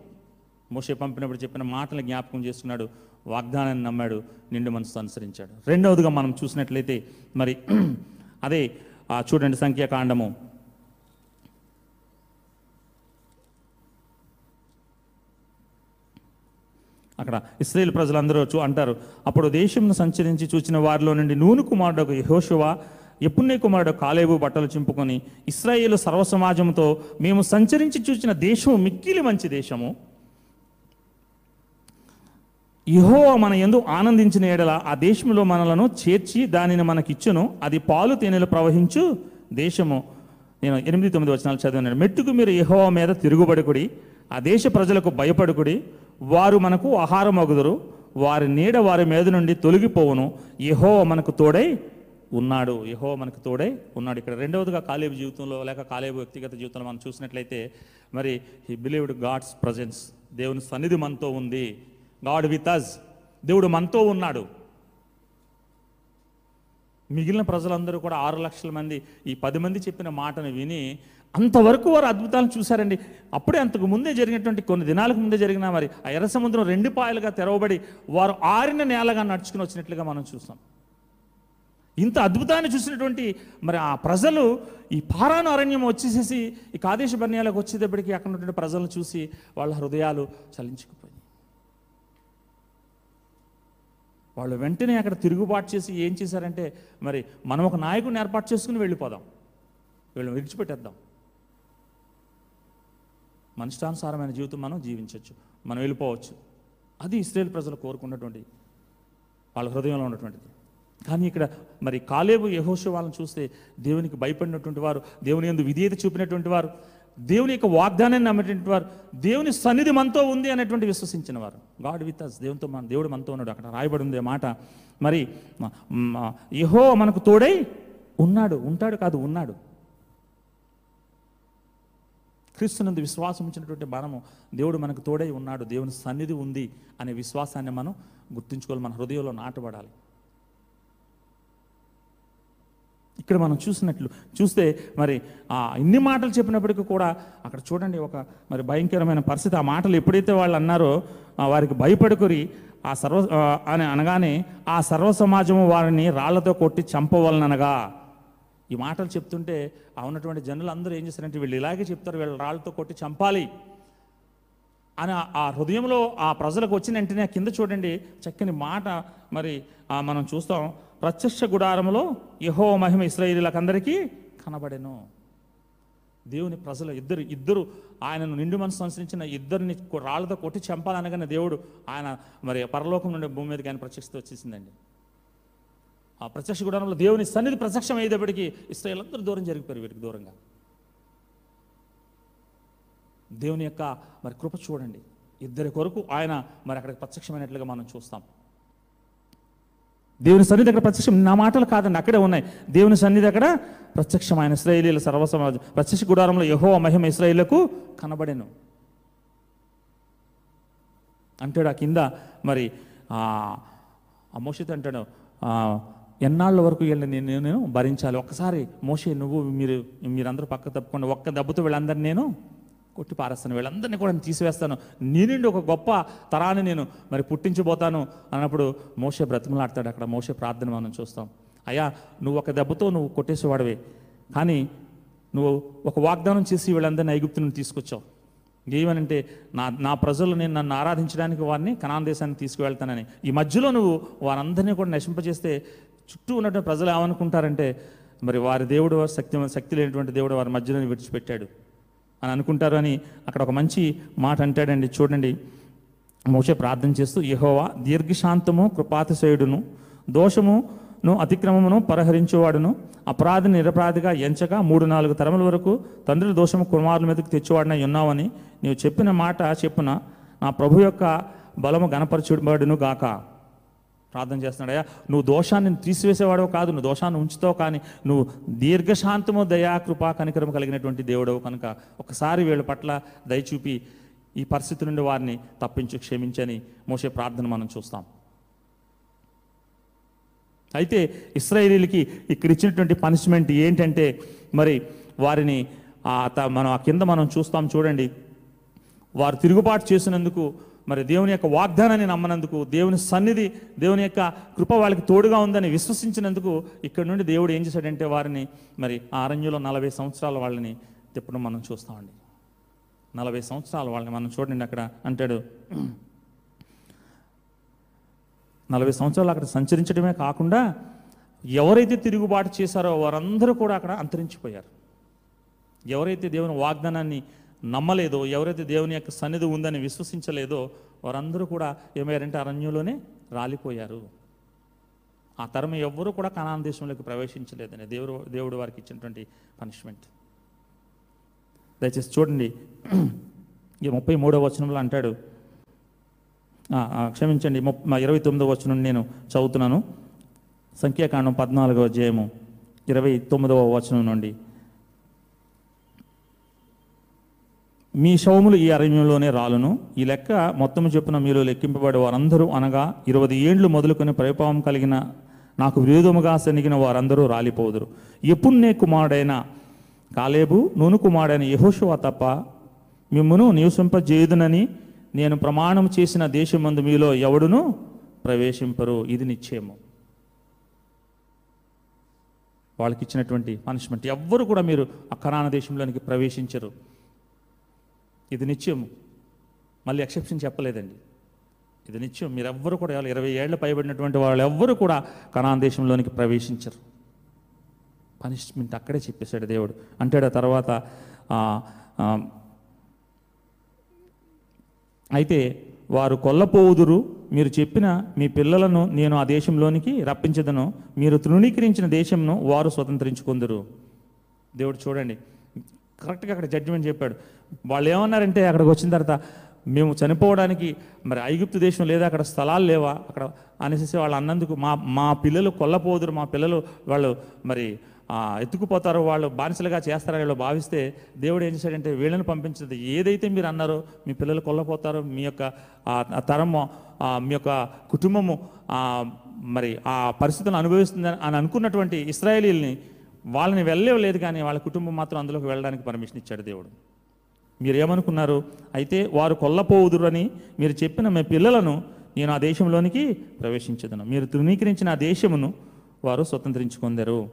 మోసే పంపినప్పుడు చెప్పిన మాటలు జ్ఞాపకం చేసుకున్నాడు. వాగ్దానాన్ని నమ్మాడు నిండు మనసుతో అనుసరించాడు. రెండవదిగా మనం చూసినట్లయితే మరి అదే చూడండి సంఖ్యాకాండము. అక్కడ ఇస్రాయేల్ ప్రజలందరూ చూ అంటారు అప్పుడు దేశంను సంచరించి చూచిన వారిలో నుండి నూను కుమారుడు యహోషువ ఎప్పున్నే కుమారుడు కాలేబు బట్టలు చింపుకొని ఇస్రాయేల్ సర్వ సమాజంతో మేము సంచరించి చూసిన దేశము మిక్కిలి మంచి దేశము. యహో మన ఎందు ఆనందించిన ఎడల ఆ దేశంలో మనలను చేర్చి దానిని మనకిచ్చును. అది పాలు తేనెలు ప్రవహించు దేశము. నేను ఎనిమిది తొమ్మిది వచనాలు చదివినాను మెట్టుకు మీరు యహో మీద తిరుగుబడుకుడి ఆ దేశ ప్రజలకు భయపడుకుడి వారు మనకు ఆహారం అగుదురు వారి నీడ వారి మీద నుండి తొలగిపోవును. యహో మనకు తోడై ఉన్నాడు. యహో మనకు తోడై ఉన్నాడు. ఇక్కడ రెండవదిగా కాలేబు జీవితంలో లేక కాలేబు వ్యక్తిగత జీవితంలో మనం చూసినట్లయితే మరి హీ బిలీవ్డ్ గాడ్స్ ప్రజెన్స్. దేవుని సన్నిధి మనతో ఉంది. గాడ్ విత్ అస్ దేవుడు మనతో ఉన్నాడు. మిగిలిన ప్రజలందరూ కూడా ఆరు లక్షల మంది ఈ పది మంది చెప్పిన మాటను విని అంతవరకు వారు అద్భుతాలను చూశారండి. అప్పుడే అంతకు ముందే జరిగినటువంటి కొన్ని దినాలకు ముందే జరిగిన మరి ఆ ఎర్ర సముద్రం రెండు పాయలుగా తెరవబడి వారు ఆరిన నేలగా నడుచుకుని వచ్చినట్లుగా మనం చూస్తాం. ఇంత అద్భుతాన్ని చూసినటువంటి మరి ఆ ప్రజలు ఈ పారాను అరణ్యం వచ్చేసేసి ఈ కాదేశ బర్ణ్యాలకు వచ్చేటప్పటికి అక్కడ ఉన్నటువంటి ప్రజలను చూసి వాళ్ళ హృదయాలు చలించుకుపోయి వాళ్ళు వెంటనే అక్కడ తిరుగుబాటు చేసి ఏం చేశారంటే మరి మనం ఒక నాయకుడిని ఏర్పాటు చేసుకుని వెళ్ళిపోదాం. వీళ్ళని విడిచిపెట్టేద్దాం. మనిష్టానుసారమైన జీవితం మనం జీవించవచ్చు మనం వెళ్ళిపోవచ్చు. అది ఇస్రాయేల్ ప్రజలు కోరుకున్నటువంటి వాళ్ళ హృదయంలో ఉన్నటువంటిది. కానీ ఇక్కడ మరి కాలేబు యహోషు వాళ్ళని చూస్తే దేవునికి భయపడినటువంటి వారు దేవుని ఎందు విధేయత చూపినటువంటి వారు దేవుని యొక్క వాగ్దానాన్ని నమ్మేటువంటి వారు దేవుని సన్నిధి మనతో ఉంది అనేటువంటి విశ్వసించిన వారు. గాడ్ విత్ అస్ దేవునితో మన దేవుడు మనతో ఉన్నాడు. అక్కడ రాయబడి ఉంది మాట. మరి యహో మనకు తోడై ఉన్నాడు. ఉంటాడు కాదు ఉన్నాడు. క్రీస్తునందు విశ్వాసం ఉంచినటువంటి మనము దేవుడు మనకు తోడై ఉన్నాడు. దేవుని సన్నిధి ఉంది అనే విశ్వాసాన్ని మనం గుర్తుంచుకోవాలి. మన హృదయంలో నాటబడాలి. ఇక్కడ మనం చూసినట్లు చూస్తే మరి ఆ ఇన్ని మాటలు చెప్పినప్పటికీ కూడా అక్కడ చూడండి ఒక మరి భయంకరమైన పరిస్థితి. ఆ మాటలు ఎప్పుడైతే వాళ్ళు అన్నారో వారికి భయపడుకొని ఆ సర్వ అని అనగానే ఆ సర్వ సమాజము వారిని రాళ్ళతో కొట్టి చంపవలననగా. ఈ మాటలు చెప్తుంటే ఆ ఉన్నటువంటి జనులు అందరూ ఏం చేస్తారంటే వీళ్ళు ఇలాగే చెప్తారు వీళ్ళు రాళ్ళతో కొట్టి చంపాలి. అని ఆ- హృదయంలో ఆ ప్రజలకు వచ్చిన వెంటనే కింద చూడండి చక్కని మాట మరి మనం చూస్తాం. ప్రత్యక్ష గుడారంలో యహో మహిమ ఇస్రాయిలీలకందరికీ కనబడెను. దేవుని ప్రజలు ఇద్దరు ఇద్దరు ఆయనను నిండు మనసు అనుసరించిన ఇద్దరిని రాళ్ళతో కొట్టి చంపాలనగానే దేవుడు ఆయన మరి పరలోకం నుండి భూమి మీదకి ఆయన ప్రత్యక్షత వచ్చేసిందండి. ఆ ప్రత్యక్ష గుడారంలో దేవుని సన్నిధి ప్రత్యక్షం అయ్యేటప్పటికి ఇస్రాయిల్ అందరూ దూరం జరిగిపోయారు వీరికి దూరంగా. దేవుని యొక్క మరి కృప చూడండి. ఇద్దరి కొరకు ఆయన మరి అక్కడికి ప్రత్యక్షమైనట్లుగా మనం చూస్తాం. దేవుని సన్నిధి అక్కడ ప్రత్యక్షం నా మాటలు కాదండి అక్కడే ఉన్నాయి. దేవుని సన్నిధి అక్కడ ప్రత్యక్షమైన ఇస్రాయేలీల సర్వసమాజం ప్రత్యక్ష గుడారంలో యహో మహిమ ఇస్రాయేళ్ళకు కనబడేను. అంటాడు ఆ కింద మరి ఆ మోషితో అంటాడు ఎన్నాళ్ళ వరకు వీళ్ళని నేను నేను భరించాలి? ఒక్కసారి మోషే నువ్వు మీరు మీరందరూ పక్క తప్పకుండా. ఒక్క దెబ్బతో వీళ్ళందరినీ నేను కొట్టి పారేస్తాను వీళ్ళందరినీ కూడా నేను తీసివేస్తాను. నీ నుండి ఒక గొప్ప తరాన్ని నేను మరి పుట్టించబోతాను అన్నప్పుడు మోసే బ్రతిమలాడతాడు. అక్కడ మోసే ప్రార్థన మనం చూస్తాం. అయ్యా నువ్వు ఒక దెబ్బతో నువ్వు కొట్టేసేవాడివే. కానీ నువ్వు ఒక వాగ్దానం చేసి వీళ్ళందరినీ ఐగుప్తు నుండి తీసుకొచ్చావు. ఏమనంటే నా నా ప్రజలు నేను నన్ను ఆరాధించడానికి వారిని కనాన్ దేశానికి తీసుకువెళ్తానని. ఈ మధ్యలో నువ్వు వారందరినీ కూడా నశింపజేస్తే చుట్టూ ఉన్నటువంటి ప్రజలు ఏమనుకుంటారంటే మరి వారి దేవుడు శక్తి శక్తి లేనటువంటి దేవుడు వారి మధ్యలో విడిచిపెట్టాడు. అని అనుకుంటారు అని అక్కడ ఒక మంచి మాట అంటాడండి. చూడండి. మోషే ప్రార్థన చేస్తూ యహోవా దీర్ఘశాంతము కృపాతిశయుడును దోషమును అతిక్రమమును పరిహరించేవాడును అపరాధి నిరపరాధిగా ఎంచక మూడు నాలుగు తరముల వరకు తండ్రి దోషము కుమారుల మీదకి తెచ్చేవాడినై ఉన్నావని నీవు చెప్పిన మాట చెప్పున నా ప్రభు యొక్క బలము గణపరచబడును గాక. ప్రార్థన చేస్తున్నాడయ్యా నువ్వు దోషాన్ని తీసివేసేవాడో కాదు నువ్వు దోషాన్ని ఉంచుతావు కానీ నువ్వు దీర్ఘశాంతము దయాకృపా కనికరం కలిగినటువంటి దేవుడవు కనుక ఒకసారి వీళ్ళ పట్ల దయచూపి ఈ పరిస్థితి నుండి వారిని తప్పించు క్షమించని మోసే ప్రార్థన మనం చూస్తాం. అయితే ఇస్రాయేలీలకి ఇక్కడ ఇచ్చినటువంటి పనిష్మెంట్ ఏంటంటే మరి వారిని ఆ త- మనం ఆ కింద మనం చూస్తాం చూడండి. వారు తిరుగుబాటు చేసినందుకు మరి దేవుని యొక్క వాగ్దానాన్ని నమ్మనందుకు దేవుని సన్నిధి దేవుని యొక్క కృప వాళ్ళకి తోడుగా ఉందని విశ్వసించినందుకు ఇక్కడ నుండి దేవుడు ఏం చేశాడంటే వారిని మరి ఆ అరణ్యంలో నలభై సంవత్సరాల వాళ్ళని తిప్పడం మనం చూస్తామండి. నలభై సంవత్సరాల వాళ్ళని మనం చూడండి అక్కడ అంటాడు. నలభై సంవత్సరాలు అక్కడ సంచరించడమే కాకుండా ఎవరైతే తిరుగుబాటు చేశారో వారందరూ కూడా అక్కడ అంతరించిపోయారు. ఎవరైతే దేవుని వాగ్దానాన్ని నమ్మలేదో ఎవరైతే దేవుని యొక్క సన్నిధి ఉందని విశ్వసించలేదో వారందరూ కూడా ఏమయ్యారంటే అరణ్యంలోనే రాలిపోయారు. ఆ తరం ఎవ్వరూ కూడా కనాన దేశంలోకి ప్రవేశించలేదని దేవుడు దేవుడు వారికి ఇచ్చినటువంటి పనిష్మెంట్. దయచేసి చూడండి. ఈ ముప్పై మూడవ వచనంలో అంటాడు. క్షమించండి. ముప్ ఇరవై తొమ్మిదవ వచనం నేను చదువుతున్నాను. సంఖ్యాకాండం పద్నాలుగవ జయము ఇరవై తొమ్మిదవ వచనం నుండి. మీ శవములు ఈ అరణ్యంలోనే రాలును. ఈ లెక్క మొత్తము చొప్పున మీలో లెక్కింపబడే వారందరూ అనగా ఇరవై ఏండ్లు మొదలుకొని పరిపావం కలిగిన నాకు విరోధముగా సనిగిన వారందరూ రాలిపోదురు. ఎప్పుడునే కుమారుడైన కాలేబు నూను కుమారుడైన యహోశువ తప్ప మిమ్మును నివసింపజేయుదునని నేను ప్రమాణం చేసిన దేశమందు మీలో ఎవడును ప్రవేశింపరు. ఇది నిశ్చయము. వాళ్ళకి ఇచ్చినటువంటి పనిష్మెంట్. ఎవ్వరు కూడా మీరు అఖరాన దేశంలోనికి ప్రవేశించరు. ఇది నిత్యం. మళ్ళీ ఎక్సెప్షన్ చెప్పలేదండి. ఇది నిత్యం. మీరెవ్వరు కూడా ఇరవై ఏళ్ళు పైబడినటువంటి వాళ్ళు ఎవ్వరు కూడా కనాన్ దేశంలోనికి ప్రవేశించరు. పనిష్మెంట్ అక్కడే చెప్పేశాడు దేవుడు. అంటాడు ఆ తర్వాత అయితే వారు కొల్లపోవుదురు మీరు చెప్పిన మీ పిల్లలను నేను ఆ దేశంలోనికి రప్పించదను మీరు తృణీకరించిన దేశంను వారు స్వతంత్రించుకుందరు. దేవుడు చూడండి కరెక్ట్గా అక్కడ జడ్జిమెంట్ చెప్పాడు. వాళ్ళు ఏమన్నారంటే అక్కడికి వచ్చిన తర్వాత మేము చనిపోవడానికి మరి ఐగుప్తు దేశం లేదా అక్కడ స్థలాలు లేవా? అక్కడ అనేసి వాళ్ళు అన్నందుకు మా మా పిల్లలు కొల్లపోదురు మా పిల్లలు వాళ్ళు మరి ఎత్తుకుపోతారు వాళ్ళు బానిసలుగా చేస్తారని వాళ్ళు భావిస్తే దేవుడు ఏం చేశాడంటే వీళ్ళని పంపించదు ఏదైతే మీరు అన్నారో మీ పిల్లలు కొల్లపోతారో మీ యొక్క తరము మీ యొక్క కుటుంబము మరి ఆ పరిస్థితులను అనుభవిస్తుందని అని అనుకున్నటువంటి ఇస్రాయేలీల్ని వాళ్ళని వెళ్ళలేదు కానీ వాళ్ళ కుటుంబం మాత్రం అందులోకి వెళ్ళడానికి పర్మిషన్ ఇచ్చాడు దేవుడు. మీరు ఏమనుకున్నారు అయితే వారు కొల్లపోవుదురని మీరు చెప్పిన మీ పిల్లలను నేను ఆ దేశంలోనికి ప్రవేశించదను. మీరు తృణీకరించిన ఆ దేశమును వారు స్వతంత్రించుకుందరు.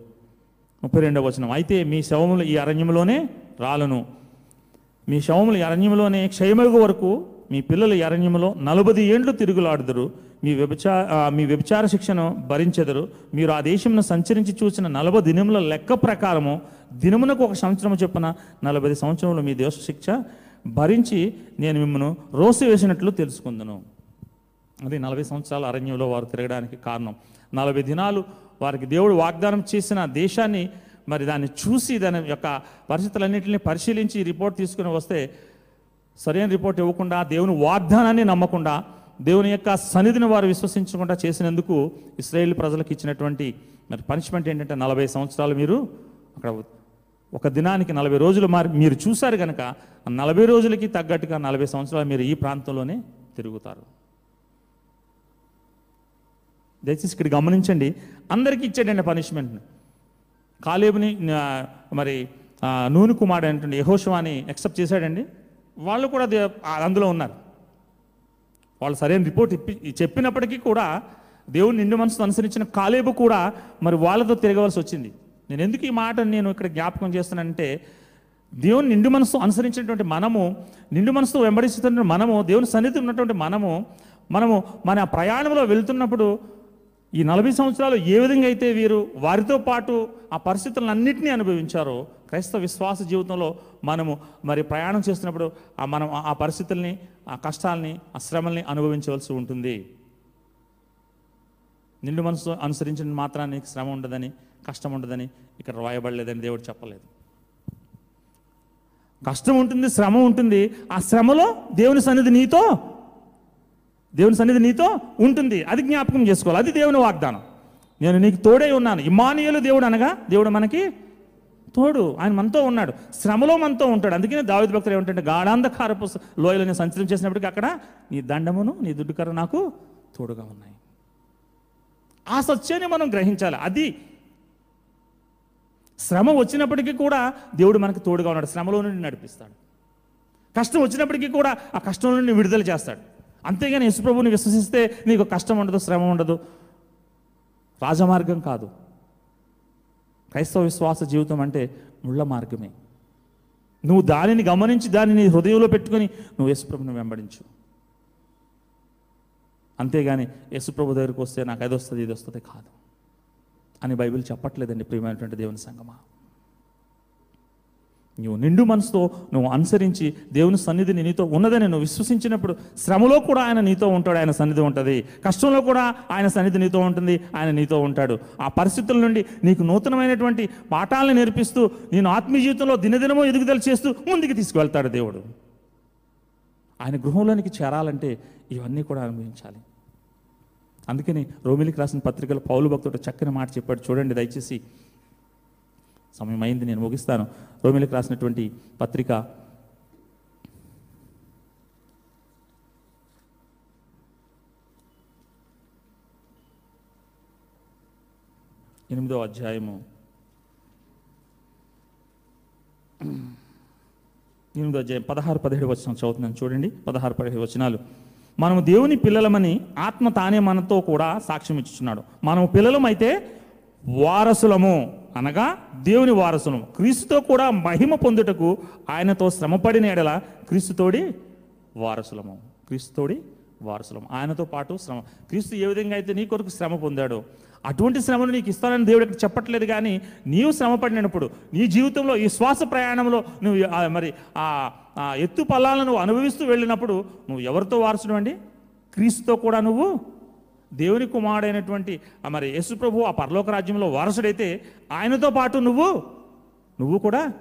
ముప్పై రెండవ వచనం. అయితే మీ శవములు ఈ అరణ్యంలోనే రాలను. మీ శవములు ఈ అరణ్యంలోనే క్షయమగు వరకు మీ పిల్లలు అరణ్యంలో నలభై ఏండ్లు తిరుగులాడుదురు. మీ వ్యభిచార మీ వ్యభిచార శిక్షను భరించెదరు. మీరు ఆ దేశంను సంచరించి చూసిన నలభై దినముల లెక్క ప్రకారము దినమునకు ఒక సంవత్సరం చొప్పున నలభై సంవత్సరంలో మీ దేశ శిక్ష భరించి నేను మిమ్మల్ని రోసి వేసినట్లు తెలుసుకుందును. అది నలభై సంవత్సరాల అరణ్యంలో వారు తిరగడానికి కారణం. నలభై దినాలు వారికి దేవుడు వాగ్దానం చేసిన దేశాన్ని మరి దాన్ని చూసి దాని యొక్క పరిస్థితులన్నింటినీ పరిశీలించి రిపోర్ట్ తీసుకుని వస్తే సరైన రిపోర్ట్ ఇవ్వకుండా దేవుని వాగ్దానాన్ని నమ్మకుండా దేవుని యొక్క సన్నిధిని వారు విశ్వసించకుండా చేసినందుకు ఇస్రాయేల్ ప్రజలకు ఇచ్చినటువంటి మరి పనిష్మెంట్ ఏంటంటే నలభై సంవత్సరాలు మీరు అక్కడ ఒక దినానికి నలభై రోజులు మారి మీరు చూశారు కనుక నలభై రోజులకి తగ్గట్టుగా నలభై సంవత్సరాలు మీరు ఈ ప్రాంతంలోనే తిరుగుతారు. దయచేసి ఇక్కడ గమనించండి అందరికీ ఇచ్చాడండి పనిష్మెంట్ని. కాలేబుని మరి నూనె కుమారుడు అంటుండే యహోశవాని ఎక్సెప్ట్ చేశాడండి? వాళ్ళు కూడా అందులో ఉన్నారు. వాళ్ళు సరైన రిపోర్ట్ ఇప్పి చెప్పినప్పటికీ కూడా దేవుని నిండు మనసుతో అనుసరించిన కాలేబు కూడా మరి వాళ్ళతో తిరగవలసి వచ్చింది. నేను ఎందుకు ఈ మాట నేను ఇక్కడ జ్ఞాపకం చేస్తున్నానంటే దేవుని నిండు మనసు అనుసరించినటువంటి మనము నిండు మనసుతో వెంబడిస్తున్న మనము దేవుని సన్నిధి ఉన్నటువంటి మనము మనము మన ప్రయాణంలో వెళ్తున్నప్పుడు ఈ నలభై సంవత్సరాలు ఏ విధంగా అయితే వీరు వారితో పాటు ఆ పరిస్థితులన్నింటినీ అనుభవించారో క్రైస్తవ విశ్వాస జీవితంలో మనము మరి ప్రయాణం చేస్తున్నప్పుడు ఆ మనం ఆ- పరిస్థితుల్ని ఆ కష్టాల్ని ఆ శ్రమల్ని అనుభవించవలసి ఉంటుంది. నిండు మనసు అనుసరించిన మాత్రాన్ని శ్రమ ఉండదని కష్టం ఉండదని ఇక్కడ రాయబడలేదని దేవుడు చెప్పలేదు. కష్టం ఉంటుంది శ్రమ ఉంటుంది. ఆ శ్రమలో దేవుని సన్నిధి నీతో దేవుని సన్నిధి నీతో ఉంటుంది. అది జ్ఞాపకం చేసుకోవాలి. అది దేవుని వాగ్దానం. నేను నీకు తోడే ఉన్నాను. ఇమానియలు దేవుడు అనగా దేవుడు మనకి తోడు ఆయన మనతో ఉన్నాడు. శ్రమలో మనతో ఉంటాడు. అందుకనే దావిద భక్తులు ఏమంటే గాఢాంధకారపు లోయలో నేను సంచలనం చేసినప్పటికీ అక్కడ నీ దండమును నీ దుడ్డుకర నాకు తోడుగా ఉన్నాయి. ఆ సత్యాన్ని మనం గ్రహించాలి. అది శ్రమ వచ్చినప్పటికీ కూడా దేవుడు మనకు తోడుగా ఉన్నాడు. శ్రమలో నుండి నడిపిస్తాడు. కష్టం వచ్చినప్పటికీ కూడా ఆ కష్టం నుండి విడుదల చేస్తాడు. అంతేగాని యశుప్రభుని విశ్వసిస్తే నీకు కష్టం ఉండదు శ్రమ ఉండదు. రాజమార్గం కాదు. క్రైస్తవ విశ్వాస జీవితం అంటే ముళ్ళ మార్గమే. నువ్వు దానిని గమనించి దానిని హృదయంలో పెట్టుకొని నువ్వు యేసుప్రభుని వెంబడించు. అంతేగాని యేసుప్రభు దగ్గరికి వస్తే నాకు అది వస్తుంది ఇది వస్తుంది కాదు అని బైబిల్ చెప్పట్లేదండి ప్రియమైనటువంటి దేవుని సంగమా నువ్వు నిండు మనసుతో నువ్వు అనుసరించి దేవుని సన్నిధిని నీతో ఉన్నదని నువ్వు విశ్వసించినప్పుడు శ్రమలో కూడా ఆయన నీతో ఉంటాడు ఆయన సన్నిధి ఉంటుంది. కష్టంలో కూడా ఆయన సన్నిధి నీతో ఉంటుంది ఆయన నీతో ఉంటాడు. ఆ పరిస్థితుల నుండి నీకు నూతనమైనటువంటి పాఠాలను నేర్పిస్తూ నేను ఆత్మీయ జీవితంలో దినదినమో ఎదుగుదల చేస్తూ ముందుకు తీసుకువెళ్తాడు దేవుడు. ఆయన గృహంలోనికి చేరాలంటే ఇవన్నీ కూడా అనుభవించాలి. అందుకని రోమిలికి రాసిన పత్రికలో పౌలు భక్తుడు చక్కని మాట చెప్పాడు. చూడండి దయచేసి సమయం అయింది నేను ముగిస్తాను. రోమిలకు రాసినటువంటి పత్రిక ఎనిమిదో అధ్యాయము. ఎనిమిదో అధ్యాయం పదహారు పదిహేడు వచనం చదువుతున్నాను. చూడండి పదహారు పదిహేడు వచనాలు. మనము దేవుని పిల్లలమని ఆత్మ తానే మనతో కూడా సాక్ష్యం ఇచ్చుచున్నాడు మనము పిల్లలమైతే వారసులము. అనగా దేవుని వారసును. క్రీస్తుతో కూడా మహిమ పొందుటకు ఆయనతో శ్రమపడిన ఎడల క్రీస్తుతోడి వారసులము. క్రీస్తుతోడి వారసులము. ఆయనతో పాటు శ్రమ. క్రీస్తు ఏ విధంగా అయితే నీ కొరకు శ్రమ పొందాడో అటువంటి శ్రమను నీకు ఇస్తానని దేవుడు ఇక్కడ చెప్పట్లేదు కానీ నీవు శ్రమ పడినప్పుడు నీ జీవితంలో ఈ శ్వాస ప్రయాణంలో నువ్వు మరి ఆ ఎత్తు పల్లాలను అనుభవిస్తూ వెళ్ళినప్పుడు నువ్వు ఎవరితో వారసుడు అండి? క్రీస్తుతో కూడా నువ్వు దేవుని కుమారుడైనటువంటి మరి యేసుప్రభు ఆ పరలోక రాజ్యంలో వారసుడైతే ఆయనతో పాటు నువ్వు నువ్వు కూడా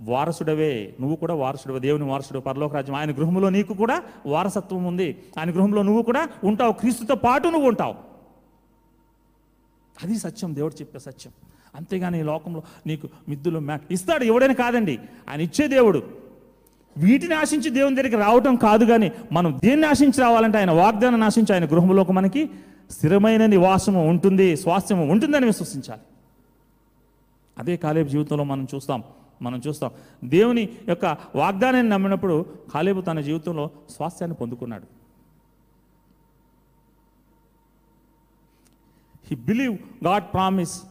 వారసుడవే నువ్వు కూడా వారసుడవే దేవుని వారసుడు పరలోక రాజ్యం. ఆయన గృహంలో నీకు కూడా వారసత్వం ఉంది. ఆయన గృహంలో నువ్వు కూడా ఉంటావు. క్రీస్తుతో పాటు నువ్వు ఉంటావు. అది సత్యం. దేవుడు చెప్పే సత్యం. అంతేగాని ఈ లోకంలో నీకు మిద్దులు మ్యా ఇస్తాడు. ఎవడైనా కాదండి. ఆయన ఇచ్చే దేవుడు. వీటిని ఆశించి దేవుని దగ్గరికి రావటం కాదు కానీ మనం దేన్ని ఆశించి రావాలంటే ఆయన వాగ్దానం ఆశించి ఆయన గృహంలోకి మనకి స్థిరమైన నివాసము ఉంటుంది స్వాస్థ్యము ఉంటుందని విశ్వసించాలి. అదే కాలేబు జీవితంలో మనం చూస్తాం మనం చూస్తాం. దేవుని యొక్క వాగ్దానాన్ని నమ్మినప్పుడు కాలేబు తన జీవితంలో స్వాస్థ్యాన్ని పొందుకున్నాడు. He believe God promise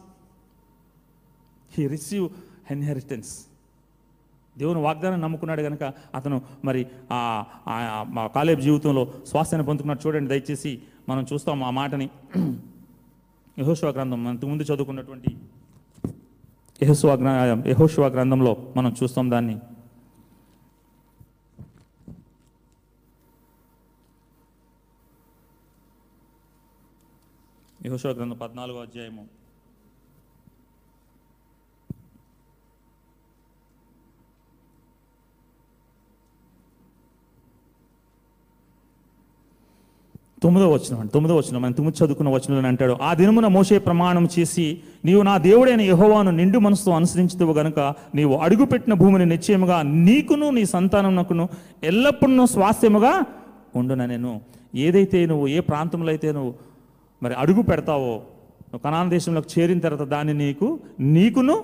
he receive inheritance దేవుని వాగ్దానం నమ్ముకున్నాడు కనుక అతను మరి ఆ ఆ- మా కాలేజ్ జీవితంలో స్వాస్థ్యాన్ని పొందుకున్నాడు. చూడండి దయచేసి మనం చూస్తాం ఆ మాటని. యహోశివ గ్రంథం మనం ముందు చదువుకున్నటువంటి యహోశివ గ్ర యహోశివ గ్రంథంలో మనం చూస్తాం దాన్ని. యహోశివ గ్రంథం పద్నాలుగో అధ్యాయము. తొమ్మిదో వచనం అండి తొమ్మిదో వచనం. మనం తొమ్మిది చదువుకున్న వచనంలో అంటాడు ఆ దినమున మోసే ప్రమాణం చేసి నీవు నా దేవుడైన యహోవాను నిండు మనసుతో అనుసరించుతావు గనుక నీవు అడుగుపెట్టిన భూమిని నిశ్చయముగా నీకును నీ సంతానమునకును ఎల్లప్పుడూ స్వాస్థ్యముగా ఉండున నేను? ఏదైతే నువ్వు ఏ ప్రాంతంలో అయితే నువ్వు మరి అడుగు పెడతావో నువ్వు కనాన దేశంలోకి చేరిన తర్వాత దాన్ని నీకు నీకును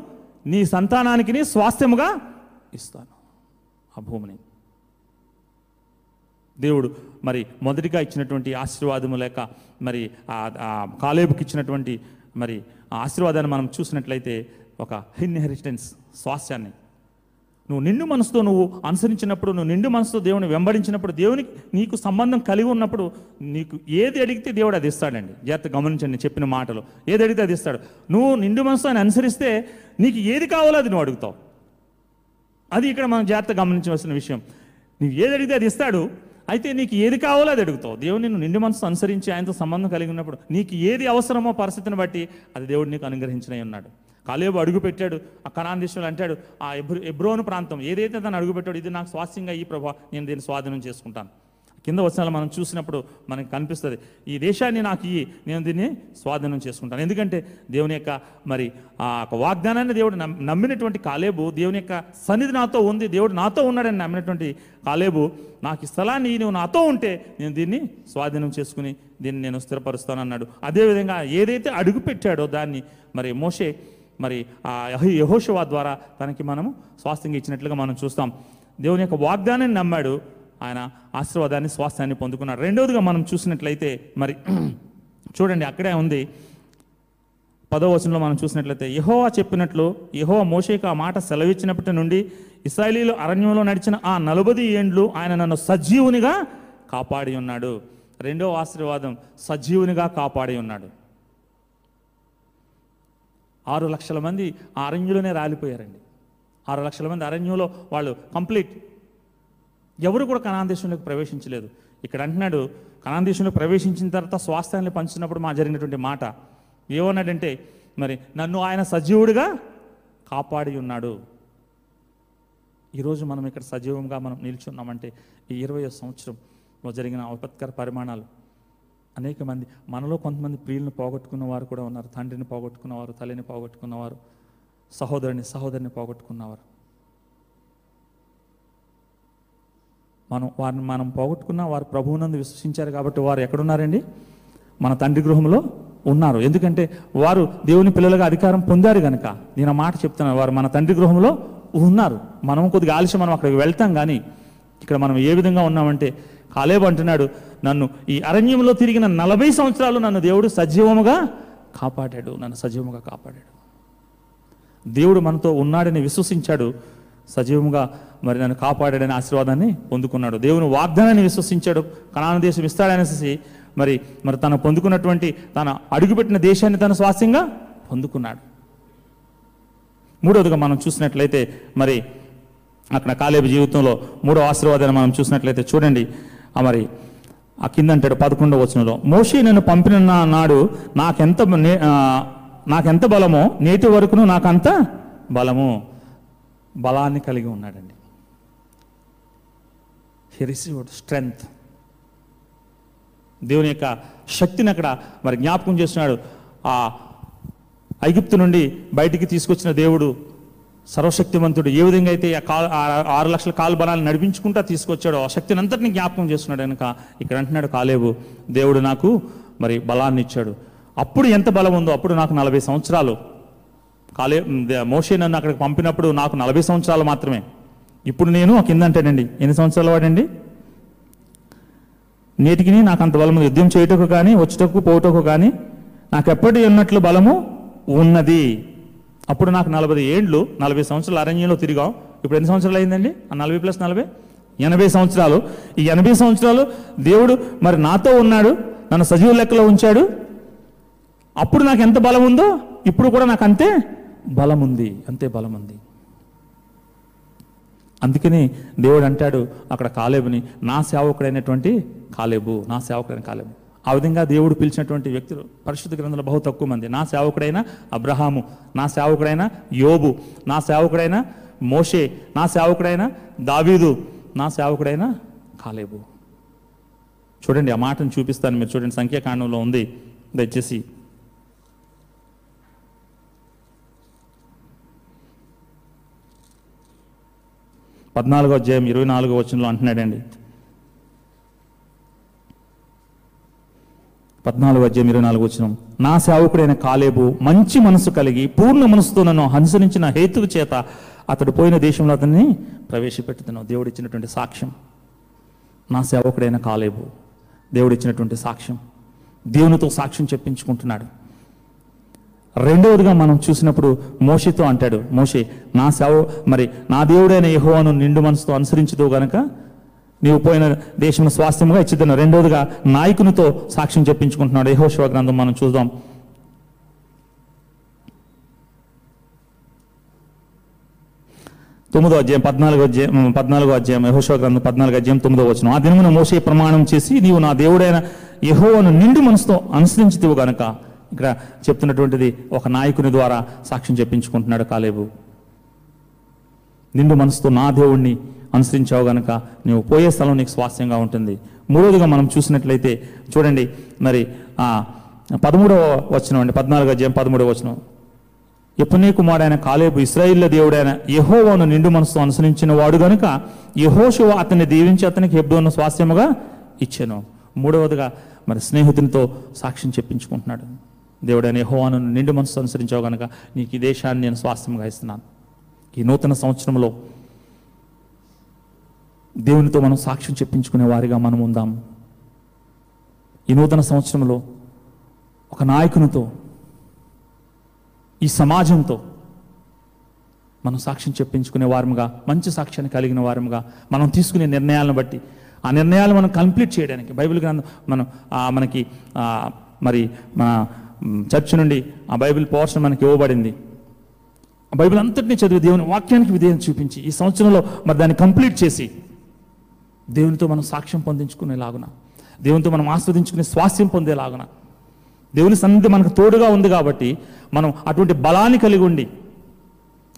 నీ సంతానానికి స్వాస్థ్యముగా ఇస్తాను ఆ భూమిని. దేవుడు మరి మొదటిగా ఇచ్చినటువంటి ఆశీర్వాదము లేక మరి కాలేబుకి ఇచ్చినటువంటి మరి ఆ ఆశీర్వాదాన్ని మనం చూసినట్లయితే ఒక ఇన్హెరిటెన్స్ స్వాస్యాన్ని నువ్వు నిండు మనసుతో నువ్వు అనుసరించినప్పుడు నువ్వు నిండు మనసుతో దేవుని వెంబడించినప్పుడు దేవునికి నీకు సంబంధం కలిగి ఉన్నప్పుడు నీకు ఏది అడిగితే దేవుడు అది ఇస్తాడండి. జాగ్రత్త గమనించండి నేను చెప్పిన మాటలు. ఏది అడిగితే అది ఇస్తాడు. నువ్వు నిండు మనసుతో ఆయన అనుసరిస్తే నీకు ఏది కావాలో అది నువ్వు అడుగుతావు. అది ఇక్కడ మనం జాగ్రత్త గమనించవలసిన విషయం. నువ్వు ఏది అడిగితే అది ఇస్తాడు అయితే నీకు ఏది కావాలో అది అడుగుతావు. దేవుడు నిన్ను నిండి మనసు అనుసరించి ఆయనతో సంబంధం కలిగి ఉన్నప్పుడు నీకు ఏది అవసరమో పరిస్థితిని బట్టి అది దేవుడు నీకు అనుగ్రహించిన ఉన్నాడు. కాలేబు అడుగు పెట్టాడు ఆ కణాన్ దేశంలో అంటాడు ఆ ఎబ్రో ఎబ్రోను ప్రాంతం ఏదైతే తను అడుగు పెట్టాడు ఇది నాకు స్వాస్థ్యంగా ఈ ప్రభా నేను దీన్ని స్వాధీనం చేసుకుంటాను. కింద వచనాలు మనం చూసినప్పుడు మనకి కనిపిస్తుంది ఈ దేశాన్ని నాకు ఇయ్యి నేను దీన్ని స్వాధీనం చేసుకుంటాను. ఎందుకంటే దేవుని యొక్క మరి ఆ యొక్క వాగ్దానాన్ని దేవుడు నమ్- నమ్మినటువంటి కాలేబు దేవుని యొక్క సన్నిధి నాతో ఉంది దేవుడు నాతో ఉన్నాడని నమ్మినటువంటి కాలేబు నాకు ఈ స్థలాన్ని నువ్వు నాతో ఉంటే నేను దీన్ని స్వాధీనం చేసుకుని దీన్ని నేను స్థిరపరుస్తాను అన్నాడు అదేవిధంగా ఏదైతే అడుగు పెట్టాడో దాన్ని మరి మోషే మరి ఆ యహోషవా ద్వారా తనకి మనము స్వాస్థ్యంగా ఇచ్చినట్లుగా మనం చూస్తాం. దేవుని యొక్క వాగ్దానాన్ని నమ్మాడు ఆయన ఆశీర్వాదాన్ని స్వాస్థ్యాన్ని పొందుకున్నాడు రెండవదిగా మనం చూసినట్లయితే మరి చూడండి అక్కడే ఉంది. పదో వచనంలో మనం చూసినట్లయితే యహోవా చెప్పినట్లు యెహోవా మోషేకు ఆ మాట సెలవిచ్చినప్పటి నుండి ఇస్రాయలీలు అరణ్యంలో నడిచిన ఆ నలభై ఏండ్లు ఆయన నన్ను సజీవునిగా కాపాడి ఉన్నాడు. రెండో ఆశీర్వాదం సజీవునిగా కాపాడి ఉన్నాడు. ఆరు లక్షల మంది ఆ అరణ్యంలోనే రాలిపోయారండి. ఆరు లక్షల మంది అరణ్యంలో వాళ్ళు కంప్లీట్ ఎవరు కూడా కనాన్ దేశంలోకి ప్రవేశించలేదు. ఇక్కడ అంటున్నాడు కనాన్ దేశంలో ప్రవేశించిన తర్వాత స్వాస్థ్యాన్ని పంచినప్పుడు మా జరిగినటువంటి మాట ఏమన్నాడంటే మరి నన్ను ఆయన సజీవుడిగా కాపాడి ఉన్నాడు. ఈరోజు మనం ఇక్కడ సజీవంగా మనం నిల్చున్నామంటే ఈ ఇరవై సంవత్సరంలో జరిగిన విపత్కర పరిమాణాలు అనేక మంది మనలో కొంతమంది ప్రియులను పోగొట్టుకున్న వారు కూడా ఉన్నారు. తండ్రిని పోగొట్టుకున్నవారు తల్లిని పోగొట్టుకున్నవారు సహోదరుని సహోదరిని పోగొట్టుకున్నవారు మనం వారిని మనం పోగొట్టుకున్న వారు ప్రభువునందు విశ్వసించారు కాబట్టి వారు ఎక్కడున్నారండి? మన తండ్రి గృహంలో ఉన్నారు. ఎందుకంటే వారు దేవుని పిల్లలుగా అధికారం పొందారు కనుక నేను మాట చెప్తున్నాను. వారు మన తండ్రి గృహంలో ఉన్నారు. మనం కొద్దిగా ఆలస్యం మనం అక్కడికి వెళ్తాం కానీ ఇక్కడ మనం ఏ విధంగా ఉన్నామంటే కాలేబు అంటున్నాడు నన్ను ఈ అరణ్యంలో తిరిగిన నలభై సంవత్సరాలు నన్ను దేవుడు సజీవముగా కాపాడాడు. నన్ను సజీవముగా కాపాడాడు. దేవుడు మనతో ఉన్నాడని విశ్వసించాడు. సజీవంగా మరి నన్ను కాపాడాడని ఆశీర్వాదాన్ని పొందుకున్నాడు. దేవుని వాగ్దానాన్ని విశ్వసించాడు. కణాన దేశం ఇస్తాడనేసి మరి మరి తను పొందుకున్నటువంటి తన అడుగుపెట్టిన దేశాన్ని తన స్వాస్యంగా పొందుకున్నాడు. మూడవదిగా మనం చూసినట్లయితే మరి అక్కడ కాలేబు జీవితంలో మూడో ఆశీర్వాదాన్ని మనం చూసినట్లయితే చూడండి. ఆ మరి ఆ కింద అంటాడు పదకొండవ వచనంలో మోషే నన్ను పంపిన నాడు నాకెంత నే- నాకెంత బలమో నేటి వరకును నాకంత బలము. బలాన్ని కలిగి ఉన్నాడండి. హీ రిసీవ్డ్ స్ట్రెంగ్త్ దేవుని యొక్క శక్తిని అక్కడ మరి జ్ఞాపకం చేస్తున్నాడు. ఆ ఐగుప్తు నుండి బయటికి తీసుకొచ్చిన దేవుడు సర్వశక్తివంతుడు ఏ విధంగా అయితే ఆ కాల్ ఆరు లక్షల కాలు బలాన్ని నడిపించుకుంటా తీసుకొచ్చాడో ఆ శక్తిని అంతటిని జ్ఞాపకం చేస్తున్నాడు కనుక ఇక్కడ అంటున్నాడు కాలేబు దేవుడు నాకు మరి బలాన్ని ఇచ్చాడు. అప్పుడు ఎంత బలం ఉందో అప్పుడు నాకు నలభై సంవత్సరాలు. కాలే ద- మోషే నన్ను అక్కడికి పంపినప్పుడు నాకు నలభై సంవత్సరాలు మాత్రమే. ఇప్పుడు నేను కిందంటేనండి. కింద ఎన్ని సంవత్సరాలు వాడండి? నేటికి నాకు అంత బలము యుద్ధం చేయుటకు కానీ వచ్చుటకు పోవటకు కానీ నాకు ఎప్పటి ఉన్నట్లు బలము ఉన్నది. అప్పుడు నాకు నలభై ఏండ్లు నలభై సంవత్సరాలు అరణ్యంలో తిరిగాం. ఇప్పుడు ఎన్ని సంవత్సరాలు అయిందండి? ఆ నలభై ప్లస్ నలభై? ఎనభై సంవత్సరాలు. ఈ ఎనభై సంవత్సరాలు దేవుడు మరి నాతో ఉన్నాడు నన్ను సజీవ లెక్కలో ఉంచాడు. అప్పుడు నాకు ఎంత బలం ఉందో ఇప్పుడు కూడా నాకు అంతే. బలం ఉంది అంతే బలం ఉంది అందుకని దేవుడు అంటాడు అక్కడ కాలేబుని నా సేవకుడైనటువంటి కాలేబు నా సేవకుడైన కాలేబు. ఆ విధంగా దేవుడు పిలిచినటువంటి వ్యక్తులు పరిశుద్ధ గ్రంథంలో బహు తక్కువ మంది. నా సేవకుడైన అబ్రహాము నా సేవకుడైన యోబు నా సేవకుడైన మోషే నా సేవకుడైన దావీదు నా సేవకుడైన కాలేబు. చూడండి ఆ మాటను చూపిస్తాను మీరు చూడండి సంఖ్యాకాండంలో ఉంది. దయచేసి పద్నాలుగో అధ్యాయం ఇరవై నాలుగో వచనంలో అంటున్నాడండి. పద్నాలుగు అధ్యాయం ఇరవై నాలుగు వచనం. నా సేవకుడైన కాలేబు మంచి మనసు కలిగి పూర్ణ మనసుతో నన్ను అనుసరించిన హేతువు చేత అతడు పోయిన దేశంలో అతన్ని ప్రవేశపెట్టుతున్నావు దేవుడు ఇచ్చినటువంటి సాక్ష్యం. నా సేవకుడైన కాలేబు దేవుడు ఇచ్చినటువంటి సాక్ష్యం. దేవునితో సాక్ష్యం చెప్పించుకుంటున్నాడు. రెండవదిగా మనం చూసినప్పుడు మోషేతో అంటాడు మోషే నా సేవ మరి నా దేవుడైన యహోవాను నిండు మనసుతో అనుసరించుతో గనక నీవు పోయిన దేశం స్వాస్థ్యముగా ఇచ్చిద్దాను రెండవదిగా నాయకునితో సాక్ష్యం చెప్పించుకుంటున్నాడు యహోశివ గ్రంథం మనం చూద్దాం. తొమ్మిదో అధ్యాయం పద్నాలుగో అధ్యాయం పద్నాలుగో అధ్యాయం యహోశివ గ్రంథం పద్నాలుగు అధ్యాయం తొమ్మిదో వచ్చిన ఆ దినమున మోసే ప్రమాణం చేసి నీవు నా దేవుడైన యెహోవాను నిండు మనసుతో అనుసరించితివు గనక ఇక్కడ చెప్తున్నటువంటిది ఒక నాయకుని ద్వారా సాక్ష్యం చెప్పించుకుంటున్నాడు కాలేబు. నిండు మనసుతో నా దేవుణ్ణి అనుసరించావు గనక నువ్వు పోయే స్థలం నీకు స్వాస్థ్యంగా ఉంటుంది. మూడవదిగా మనం చూసినట్లయితే చూడండి మరి ఆ పదమూడవ వచనం అండి పద్నాలుగు అధ్యాయం పదమూడవ వచనం. ఎప్పునే కుమారుడైన కాలేబు ఇస్రాయిల్ల దేవుడైన యెహోవాను నిండు మనసుతో అనుసరించిన వాడు గనుక యెహోషువ అతన్ని దీవించి అతనికి హెబ్రోను స్వాస్థ్యముగా ఇచ్చాను. మూడవదిగా మరి స్నేహితునితో సాక్ష్యం చెప్పించుకుంటున్నాడు. దేవుడైన హోవాను నిండు మనసు అనుసరించావు గనుక నీకు ఈ దేశాన్ని నేను స్వాస్థ్యంగా ఇస్తున్నాను. ఈ నూతన సంవత్సరంలో దేవునితో మనం సాక్ష్యం చెప్పించుకునే వారిగా మనం ఉందాం. ఈ నూతన సంవత్సరంలో ఒక నాయకునితో ఈ సమాజంతో మనం సాక్ష్యం చెప్పించుకునే వారముగా మంచి సాక్ష్యాన్ని కలిగిన వారముగా మనం తీసుకునే నిర్ణయాలను బట్టి ఆ నిర్ణయాలు మనం కంప్లీట్ చేయడానికి బైబిల్ గ్రంథం మనం ఆ, మనకి మరి మన చర్చ్ నుండి ఆ బైబిల్ పోర్షన్ మనకి ఇవ్వబడింది. ఆ బైబిల్ అంతటినీ చదివి దేవుని వాక్యానికి విధేయం చూపించి ఈ సంవత్సరంలో మరి దాన్ని కంప్లీట్ చేసి దేవునితో మనం సాక్ష్యం పొందించుకునేలాగున దేవునితో మనం ఆస్వాదించుకునే స్వాస్యం పొందేలాగున దేవుని సన్నిధి మనకు తోడుగా ఉంది కాబట్టి మనం అటువంటి బలాన్ని కలిగి ఉండి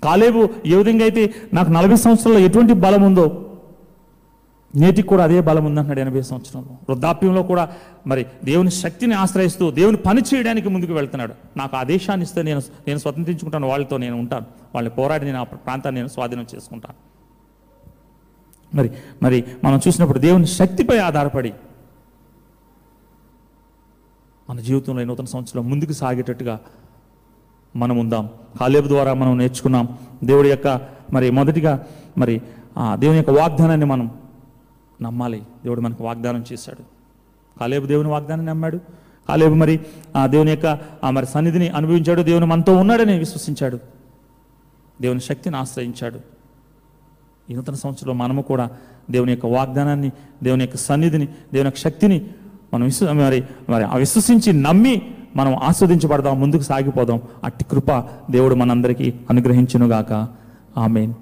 కాలేబు ఏ విధంగా అయితే నాకు నలభై సంవత్సరాల్లో ఎటువంటి బలం ఉందో నేటికి కూడా అదే బలం ఉందంటున్నాడు ఎనభై సంవత్సరంలో. వృద్ధాప్యంలో కూడా మరి దేవుని శక్తిని ఆశ్రయిస్తూ దేవుని పని చేయడానికి ముందుకు వెళ్తున్నాడు. నాకు ఆ దేశాన్ని ఇస్తే నేను నేను స్వతంత్రించుకుంటాను వాళ్ళతో నేను ఉంటాను. వాళ్ళని పోరాడి నేను ఆ ప్రాంతాన్ని నేను స్వాధీనం చేసుకుంటాను. మరి మరి మనం చూసినప్పుడు దేవుని శక్తిపై ఆధారపడి మన జీవితంలో ఈ నూతన సంవత్సరంలో ముందుకు సాగేటట్టుగా మనం ఉందాం. కాలేబు ద్వారా మనం నేర్చుకున్నాం. దేవుడి యొక్క మరి మొదటిగా మరి ఆ దేవుని యొక్క వాగ్దానాన్ని మనం నమ్మాలి. దేవుడు మనకు వాగ్దానం చేశాడు. కాలేబు దేవుని వాగ్దానం నమ్మాడు. కాలేబు మరి ఆ దేవుని యొక్క ఆ మరి సన్నిధిని అనుభవించాడు. దేవుని మనతో ఉన్నాడని విశ్వసించాడు. దేవుని శక్తిని ఆశ్రయించాడు. ఈ నూతన సంవత్సరంలో మనము కూడా దేవుని యొక్క వాగ్దానాన్ని దేవుని యొక్క సన్నిధిని దేవుని యొక్క శక్తిని మనం విశ్వ మరి మరి ఆ విశ్వసించి నమ్మి మనం ఆస్వాదించబడదాం ముందుకు సాగిపోదాం. అట్టి కృప దేవుడు మనందరికీ అనుగ్రహించునుగాక. ఆమెన్.